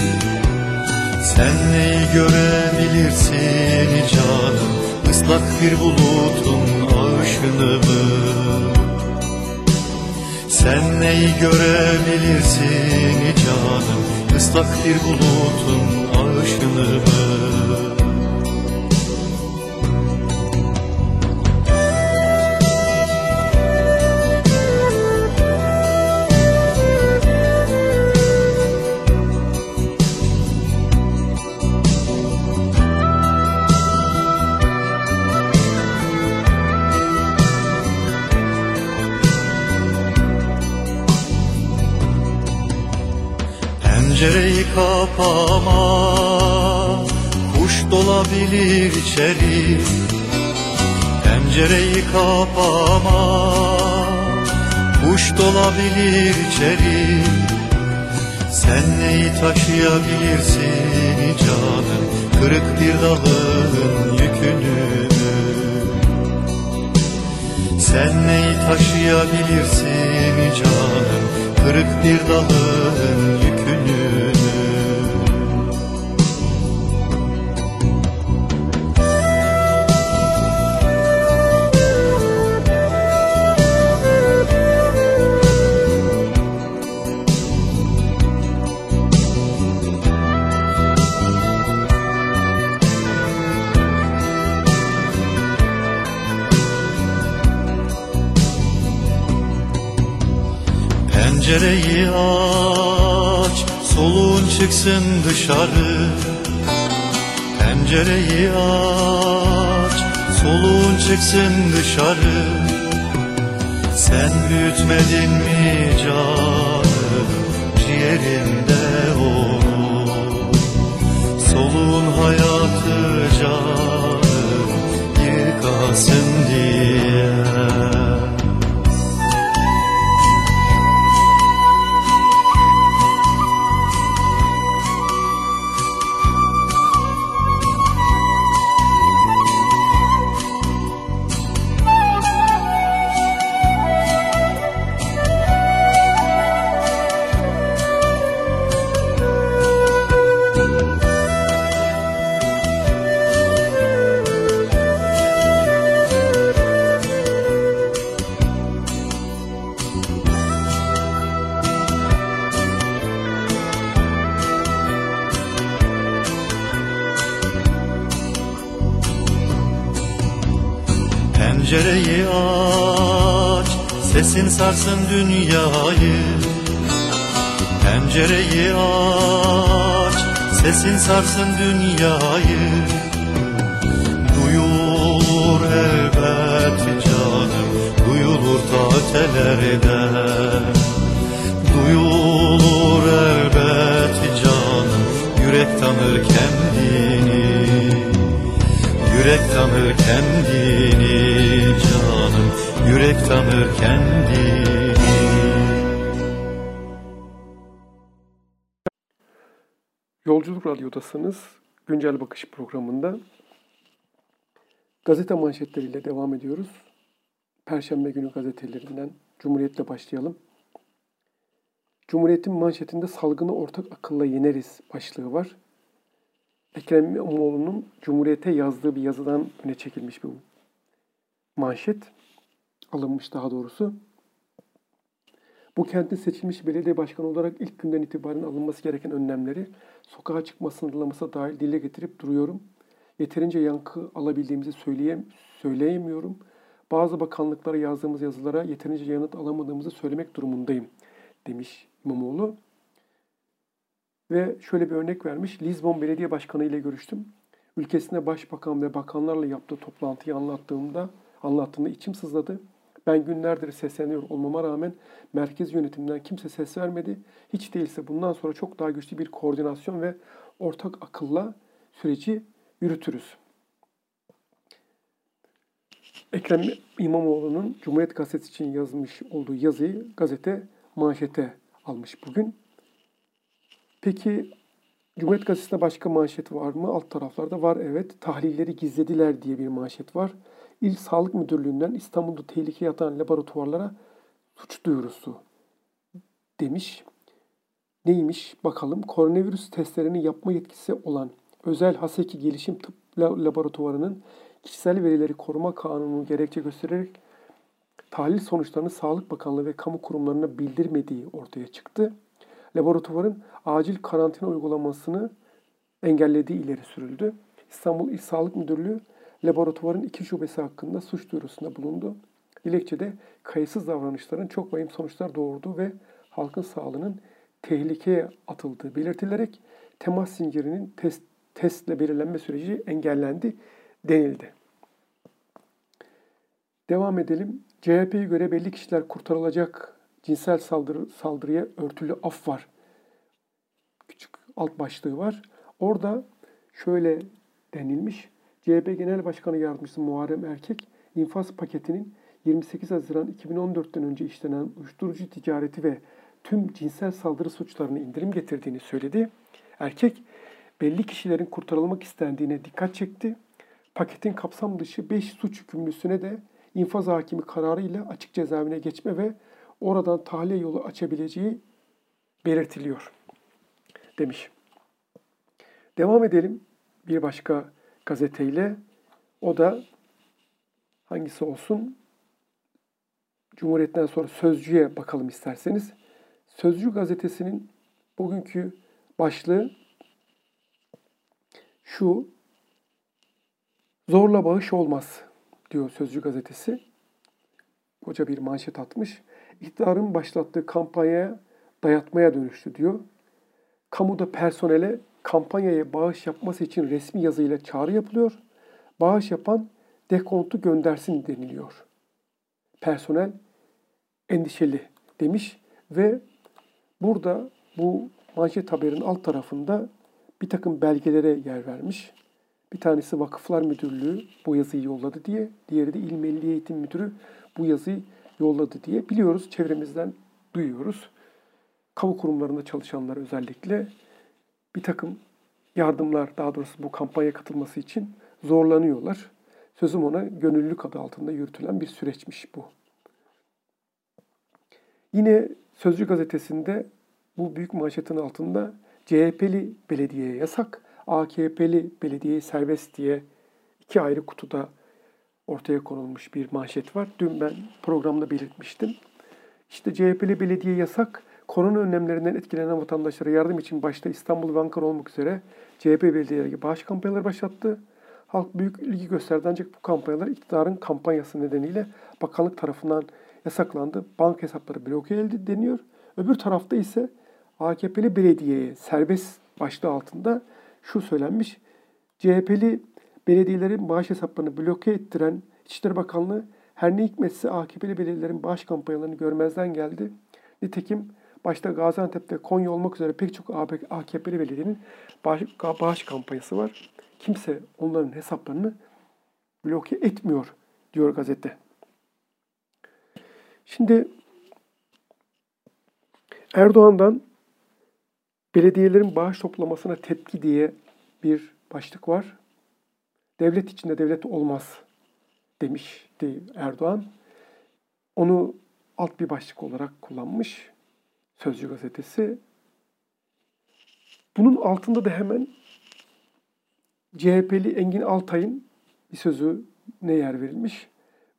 Sen neyi görebilirsin canım? Islak bir bulutun ağışını mı? Sen neyi görebilirsin canım Islak bir bulutun ağışını mı kapama. Kuş dolabilir içeri. Pencereyi kapama. Kuş dolabilir içeri. Sen neyi taşıyabilirsin canım? Kırık bir dalın yükünü. Sen neyi taşıyabilirsin canım? Kırık bir dalın yükünü Pencereyi aç, soluğun çıksın dışarı. Pencereyi aç, soluğun çıksın dışarı. Sen büyütmedin mi canım ciğerinde sarsın dünyayı. Pencereyi aç, sesin sarsın dünyayı. Duyulur elbet canım, duyulur ta ötelerde. Duyulur elbet canım, yürek tanır kendini. Yürek tanır kendini Yürek tanır kendini Yolculuk Radyo'dasınız. Güncel Bakış programında gazete manşetleriyle devam ediyoruz. Perşembe günü gazetelerinden Cumhuriyet'le başlayalım. Cumhuriyet'in manşetinde salgını ortak akılla yeneriz başlığı var. Ekrem İmamoğlu'nun Cumhuriyet'e yazdığı bir yazıdan öne çekilmiş bu manşet. Alınmış daha doğrusu. Bu kentin seçilmiş belediye başkanı olarak ilk günden itibaren alınması gereken önlemleri sokağa çıkma sınırlaması dahil dile getirip duruyorum. Yeterince yankı alabildiğimizi söyleyem söyleyemiyorum. Bazı bakanlıklara yazdığımız yazılara yeterince yanıt alamadığımızı söylemek durumundayım demiş İmamoğlu. Ve şöyle bir örnek vermiş. Lizbon Belediye Başkanı ile görüştüm. Ülkesinde başbakan ve bakanlarla yaptığı toplantıyı anlattığımda anlattığında içim sızladı. Ben günlerdir sesleniyor olmama rağmen merkez yönetimden kimse ses vermedi. Hiç değilse bundan sonra çok daha güçlü bir koordinasyon ve ortak akılla süreci yürütürüz. Ekrem İmamoğlu'nun Cumhuriyet Gazetesi için yazmış olduğu yazıyı gazete manşete almış bugün. Peki Cumhuriyet Gazetesi'nde başka manşet var mı? Alt taraflarda var evet. Tahlilleri gizlediler diye bir manşet var. İl Sağlık Müdürlüğü'nden İstanbul'da tehlike yatan laboratuvarlara suç duyurusu demiş. Neymiş bakalım. Koronavirüs testlerini yapma yetkisi olan özel Haseki Gelişim Tıp Laboratuvarı'nın kişisel verileri koruma kanunu gerekçe göstererek tahlil sonuçlarını Sağlık Bakanlığı ve kamu kurumlarına bildirmediği ortaya çıktı. Laboratuvarın acil karantina uygulamasını engellediği ileri sürüldü. İstanbul İl Sağlık Müdürlüğü laboratuvarın iki şubesi hakkında suç duyurusunda bulundu. Dilekçede kayıtsız davranışların çok vahim sonuçlar doğurduğu ve halkın sağlığının tehlikeye atıldığı belirtilerek temas zincirinin test, testle belirlenme süreci engellendi denildi. Devam edelim. CHP'ye göre belli kişiler kurtarılacak cinsel saldırı, saldırıya örtülü af var. Küçük alt başlığı var. Orada şöyle denilmiş. CHP Genel Başkanı Yardımcısı Muharrem Erkek, infaz paketinin 28 Haziran 2014'ten önce işlenen uyuşturucu ticareti ve tüm cinsel saldırı suçlarını indirim getirdiğini söyledi. Erkek, belli kişilerin kurtarılmak istendiğine dikkat çekti. Paketin kapsam dışı 5 suç hükümlüsüne de infaz hakimi kararıyla açık cezaevine geçme ve oradan tahliye yolu açabileceği belirtiliyor demiş. Devam edelim bir başka gazeteyle. O da hangisi olsun? Cumhuriyet'ten sonra Sözcü'ye bakalım isterseniz. Sözcü gazetesinin bugünkü başlığı şu. Zorla bağış olmaz diyor Sözcü gazetesi. Koca bir manşet atmış. iktidarın başlattığı kampanyaya dayatmaya dönüştü diyor. Kamuda personele kampanyaya bağış yapması için resmi yazıyla çağrı yapılıyor. Bağış yapan dekontu göndersin deniliyor. Personel endişeli demiş ve burada bu manşet haberin alt tarafında bir takım belgelere yer vermiş. Bir tanesi Vakıflar Müdürlüğü bu yazıyı yolladı diye, diğeri de İl Milli Eğitim Müdürü bu yazıyı yolladı diye biliyoruz, çevremizden duyuyoruz. Kamu kurumlarında çalışanlar özellikle bir takım yardımlar, daha doğrusu bu kampanya katılması için zorlanıyorlar. Sözüm ona gönüllülük adı altında yürütülen bir süreçmiş bu. Yine Sözcü gazetesinde bu büyük manşetin altında CHP'li belediyeye yasak, AKP'li belediye serbest diye iki ayrı kutuda ortaya konulmuş bir manşet var. Dün ben programda belirtmiştim. İşte CHP'li belediye yasak, korona önlemlerinden etkilenen vatandaşlara yardım için başta İstanbul ve Ankara olmak üzere CHP belediyeleri bağış kampanyaları başlattı. Halk büyük ilgi gösterdi ancak bu kampanyalar iktidarın kampanyası nedeniyle bakanlık tarafından yasaklandı. Bank hesapları bloke edildi deniyor. Öbür tarafta ise AKP'li belediyeye serbest başlığı altında şu söylenmiş. CHP'li belediyelerin bağış hesaplarını bloke ettiren İçişleri Bakanlığı her ne hikmetse AKP'li belediyelerin bağış kampanyalarını görmezden geldi. Nitekim başta Gaziantep'te Konya olmak üzere pek çok AKP'li belediyenin bağış, kampanyası var. Kimse onların hesaplarını bloke etmiyor diyor gazete. Şimdi Erdoğan'dan belediyelerin bağış toplamasına tepki diye bir başlık var. Devlet içinde devlet olmaz demişti Erdoğan. Onu alt bir başlık olarak kullanmış Sözcü gazetesi. Bunun altında da hemen CHP'li Engin Altay'ın bir sözü ne yer verilmiş.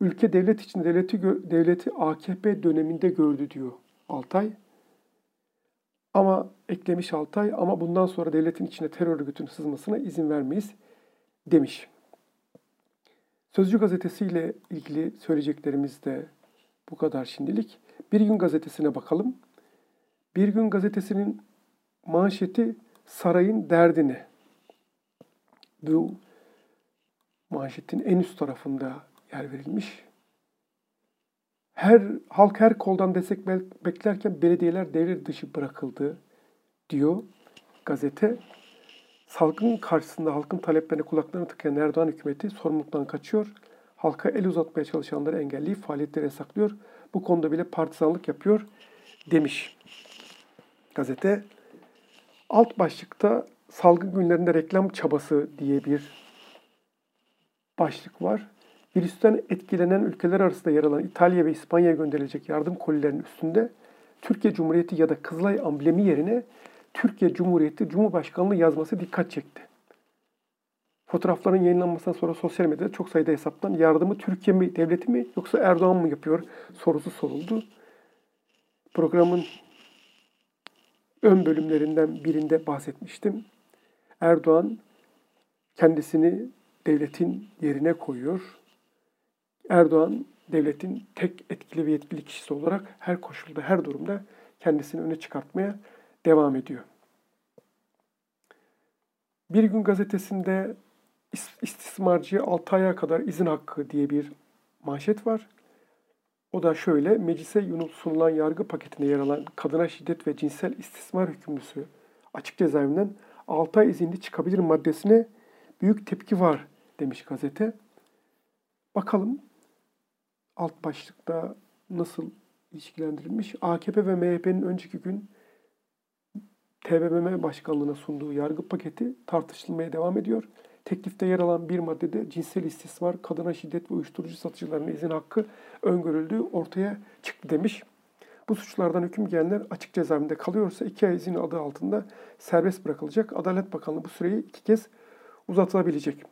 Ülke devlet için devleti devleti AKP döneminde gördü diyor Altay. Ama eklemiş Altay ama bundan sonra devletin içine terör örgütünün sızmasına izin vermeyiz demiş. Sözcü gazetesiyle ilgili söyleyeceklerimiz de bu kadar şimdilik. Bir gün gazetesine bakalım. Bir gün gazetesinin manşeti sarayın derdini. Bu manşetin en üst tarafında yer verilmiş. Her halk her koldan destek beklerken belediyeler devre dışı bırakıldı diyor gazete. Salgın karşısında halkın taleplerine kulaklarını tıkayan Erdoğan hükümeti sorumluluktan kaçıyor. Halka el uzatmaya çalışanları engelleyip faaliyetleri yasaklıyor. Bu konuda bile partizanlık yapıyor demiş gazete. Alt başlıkta salgın günlerinde reklam çabası diye bir başlık var. Virüsten etkilenen ülkeler arasında yer alan İtalya ve İspanya'ya gönderilecek yardım kolilerinin üstünde Türkiye Cumhuriyeti ya da Kızılay amblemi yerine Türkiye Cumhuriyeti Cumhurbaşkanlığı yazması dikkat çekti. Fotoğrafların yayınlanmasından sonra sosyal medyada çok sayıda hesaptan yardımı Türkiye mi, devleti mi yoksa Erdoğan mı yapıyor sorusu soruldu. Programın ön bölümlerinden birinde bahsetmiştim. Erdoğan kendisini devletin yerine koyuyor. Erdoğan devletin tek etkili ve yetkili kişisi olarak her koşulda, her durumda kendisini öne çıkartmaya devam ediyor. Bir gün gazetesinde istismarcıya 6 aya kadar izin hakkı diye bir manşet var. O da şöyle, meclise sunulan yargı paketinde yer alan kadına şiddet ve cinsel istismar hükümlüsü açık cezaevinden 6 ay izinli çıkabilir maddesine büyük tepki var demiş gazete. Bakalım alt başlıkta nasıl ilişkilendirilmiş? AKP ve MHP'nin önceki gün TBMM Başkanlığı'na sunduğu yargı paketi tartışılmaya devam ediyor. Teklifte yer alan bir maddede cinsel istismar, kadına şiddet ve uyuşturucu satıcılarına izin hakkı öngörüldüğü ortaya çıktı demiş. Bu suçlardan hüküm giyenler açık cezaevinde kalıyorsa iki ay izin adı altında serbest bırakılacak. Adalet Bakanlığı bu süreyi iki kez uzatılabilecek.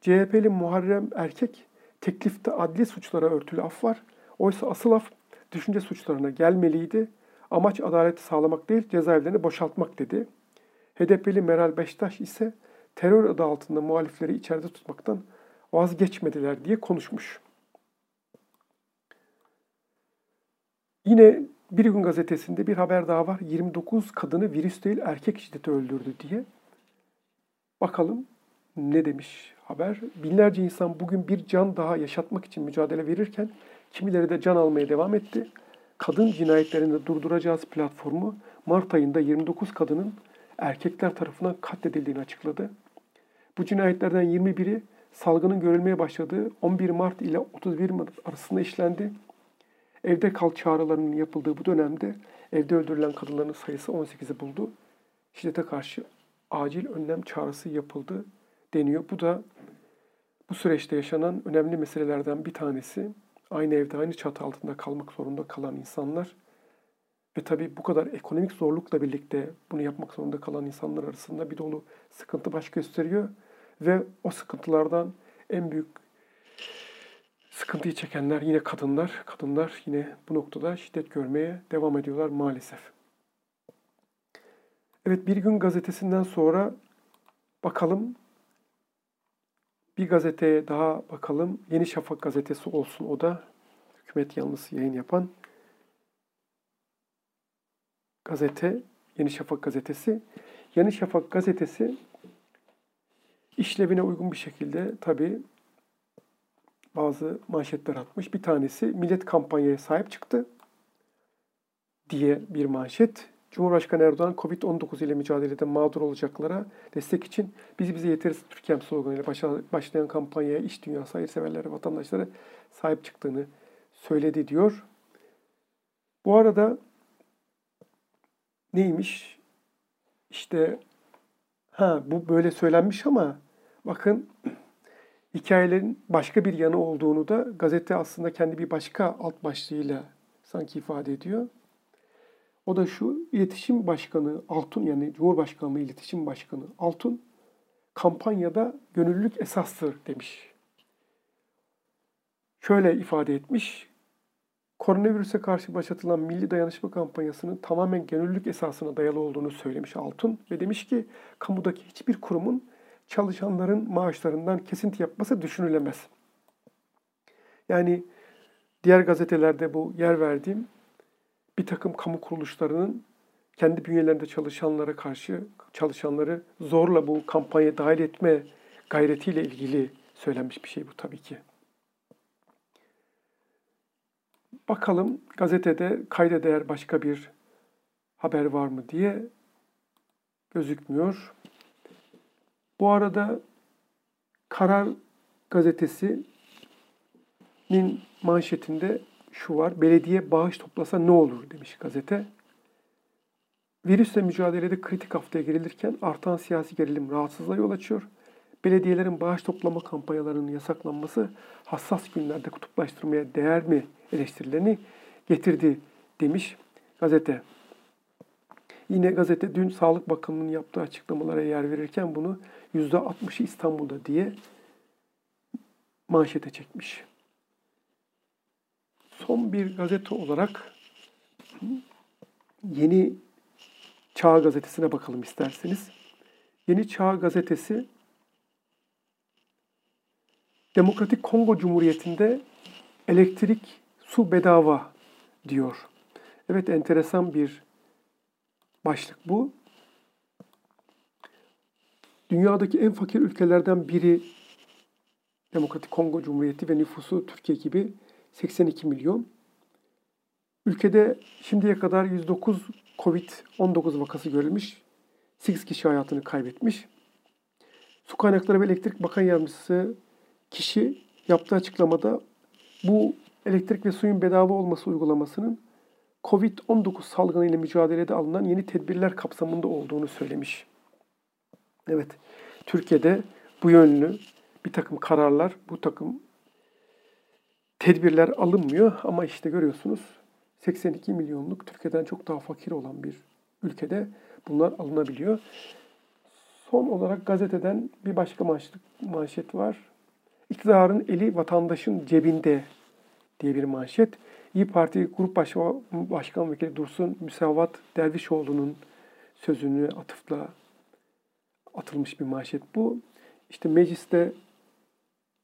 CHP'li Muharrem Erkek teklifte adli suçlara örtülü af var. Oysa asıl af düşünce suçlarına gelmeliydi. Amaç adaleti sağlamak değil cezaevlerini boşaltmak dedi. HDP'li Meral Beştaş ise terör adı altında muhalifleri içeride tutmaktan vazgeçmediler diye konuşmuş. Yine Bir Gün Gazetesi'nde bir haber daha var. 29 kadını virüs değil erkek şiddeti öldürdü diye. Bakalım ne demiş haber? Binlerce insan bugün bir can daha yaşatmak için mücadele verirken kimileri de can almaya devam etti. Kadın cinayetlerini durduracağız platformu Mart ayında 29 kadının erkekler tarafından katledildiğini açıkladı. Bu cinayetlerden 21'i salgının görülmeye başladığı 11 Mart ile 31 Mart arasında işlendi. Evde kal çağrılarının yapıldığı bu dönemde evde öldürülen kadınların sayısı 18'i buldu. Şiddete karşı acil önlem çağrısı yapıldı deniyor. Bu da bu süreçte yaşanan önemli meselelerden bir tanesi. Aynı evde, aynı çatı altında kalmak zorunda kalan insanlar ve tabii bu kadar ekonomik zorlukla birlikte bunu yapmak zorunda kalan insanlar arasında bir dolu sıkıntı baş gösteriyor. Ve o sıkıntılardan en büyük sıkıntıyı çekenler yine kadınlar. Kadınlar yine bu noktada şiddet görmeye devam ediyorlar maalesef. Evet bir gün gazetesinden sonra bakalım bir gazeteye daha bakalım. Yeni Şafak gazetesi olsun o da. Hükümet yanlısı yayın yapan gazete, Yeni Şafak gazetesi. Yeni Şafak gazetesi işlevine uygun bir şekilde tabii bazı manşetler atmış. Bir tanesi millet kampanyaya sahip çıktı diye bir manşet. Cumhurbaşkanı Erdoğan Covid-19 ile mücadelede mağdur olacaklara destek için biz bize yeteriz Türkiye'm sloganıyla başlayan kampanyaya iş dünyası, hayırseverlere, vatandaşlara sahip çıktığını söyledi diyor. Bu arada neymiş? İşte ha bu böyle söylenmiş ama bakın hikayelerin başka bir yanı olduğunu da gazete aslında kendi bir başka alt başlığıyla sanki ifade ediyor. O da şu, iletişim başkanı Altun yani Cumhurbaşkanlığı iletişim başkanı Altun kampanyada gönüllülük esastır demiş. Şöyle ifade etmiş, koronavirüse karşı başlatılan Milli Dayanışma Kampanyası'nın tamamen gönüllülük esasına dayalı olduğunu söylemiş Altun ve demiş ki kamudaki hiçbir kurumun çalışanların maaşlarından kesinti yapması düşünülemez. Yani diğer gazetelerde bu yer verdiğim bir takım kamu kuruluşlarının kendi bünyelerinde çalışanlara karşı çalışanları zorla bu kampanya dahil etme gayretiyle ilgili söylenmiş bir şey bu tabii ki. Bakalım gazetede kayda değer başka bir haber var mı diye gözükmüyor. Bu arada Karar gazetesinin manşetinde şu var. Belediye bağış toplasa ne olur demiş gazete. Virüsle mücadelede kritik haftaya girilirken artan siyasi gerilim rahatsızlığa yol açıyor. Belediyelerin bağış toplama kampanyalarının yasaklanması hassas günlerde kutuplaştırmaya değer mi eleştirilerini getirdi demiş gazete. Yine gazete dün Sağlık Bakanlığı'nın yaptığı açıklamalara yer verirken bunu %60'ı İstanbul'da diye manşete çekmiş. Son bir gazete olarak Yeni Çağ Gazetesi'ne bakalım isterseniz. Yeni Çağ Gazetesi Demokratik Kongo Cumhuriyeti'nde elektrik, su bedava diyor. Evet enteresan bir başlık bu. Dünyadaki en fakir ülkelerden biri Demokratik Kongo Cumhuriyeti ve nüfusu Türkiye gibi 82 milyon. Ülkede şimdiye kadar 109 Covid-19 vakası görülmüş. 8 kişi hayatını kaybetmiş. Su Kaynakları ve Elektrik Bakan Yardımcısı kişi yaptığı açıklamada bu elektrik ve suyun bedava olması uygulamasının Covid-19 salgını ile mücadelede alınan yeni tedbirler kapsamında olduğunu söylemiş. Evet, Türkiye'de bu yönlü bir takım kararlar, bu takım tedbirler alınmıyor ama işte görüyorsunuz 82 milyonluk Türkiye'den çok daha fakir olan bir ülkede bunlar alınabiliyor. Son olarak gazeteden bir başka manşet, manşet var. İktidarın eli vatandaşın cebinde diye bir manşet. İyi Parti Grup Başkan, Başkan Vekili Dursun Müsavat Dervişoğlu'nun sözünü atıfla atılmış bir manşet bu. İşte mecliste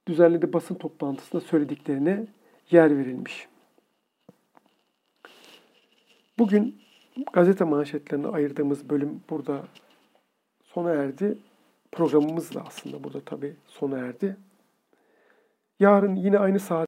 düzenlediği basın toplantısında söylediklerine yer verilmiş. Bugün gazete manşetlerine ayırdığımız bölüm burada sona erdi. Programımız da aslında burada tabii sona erdi. Yarın yine aynı saat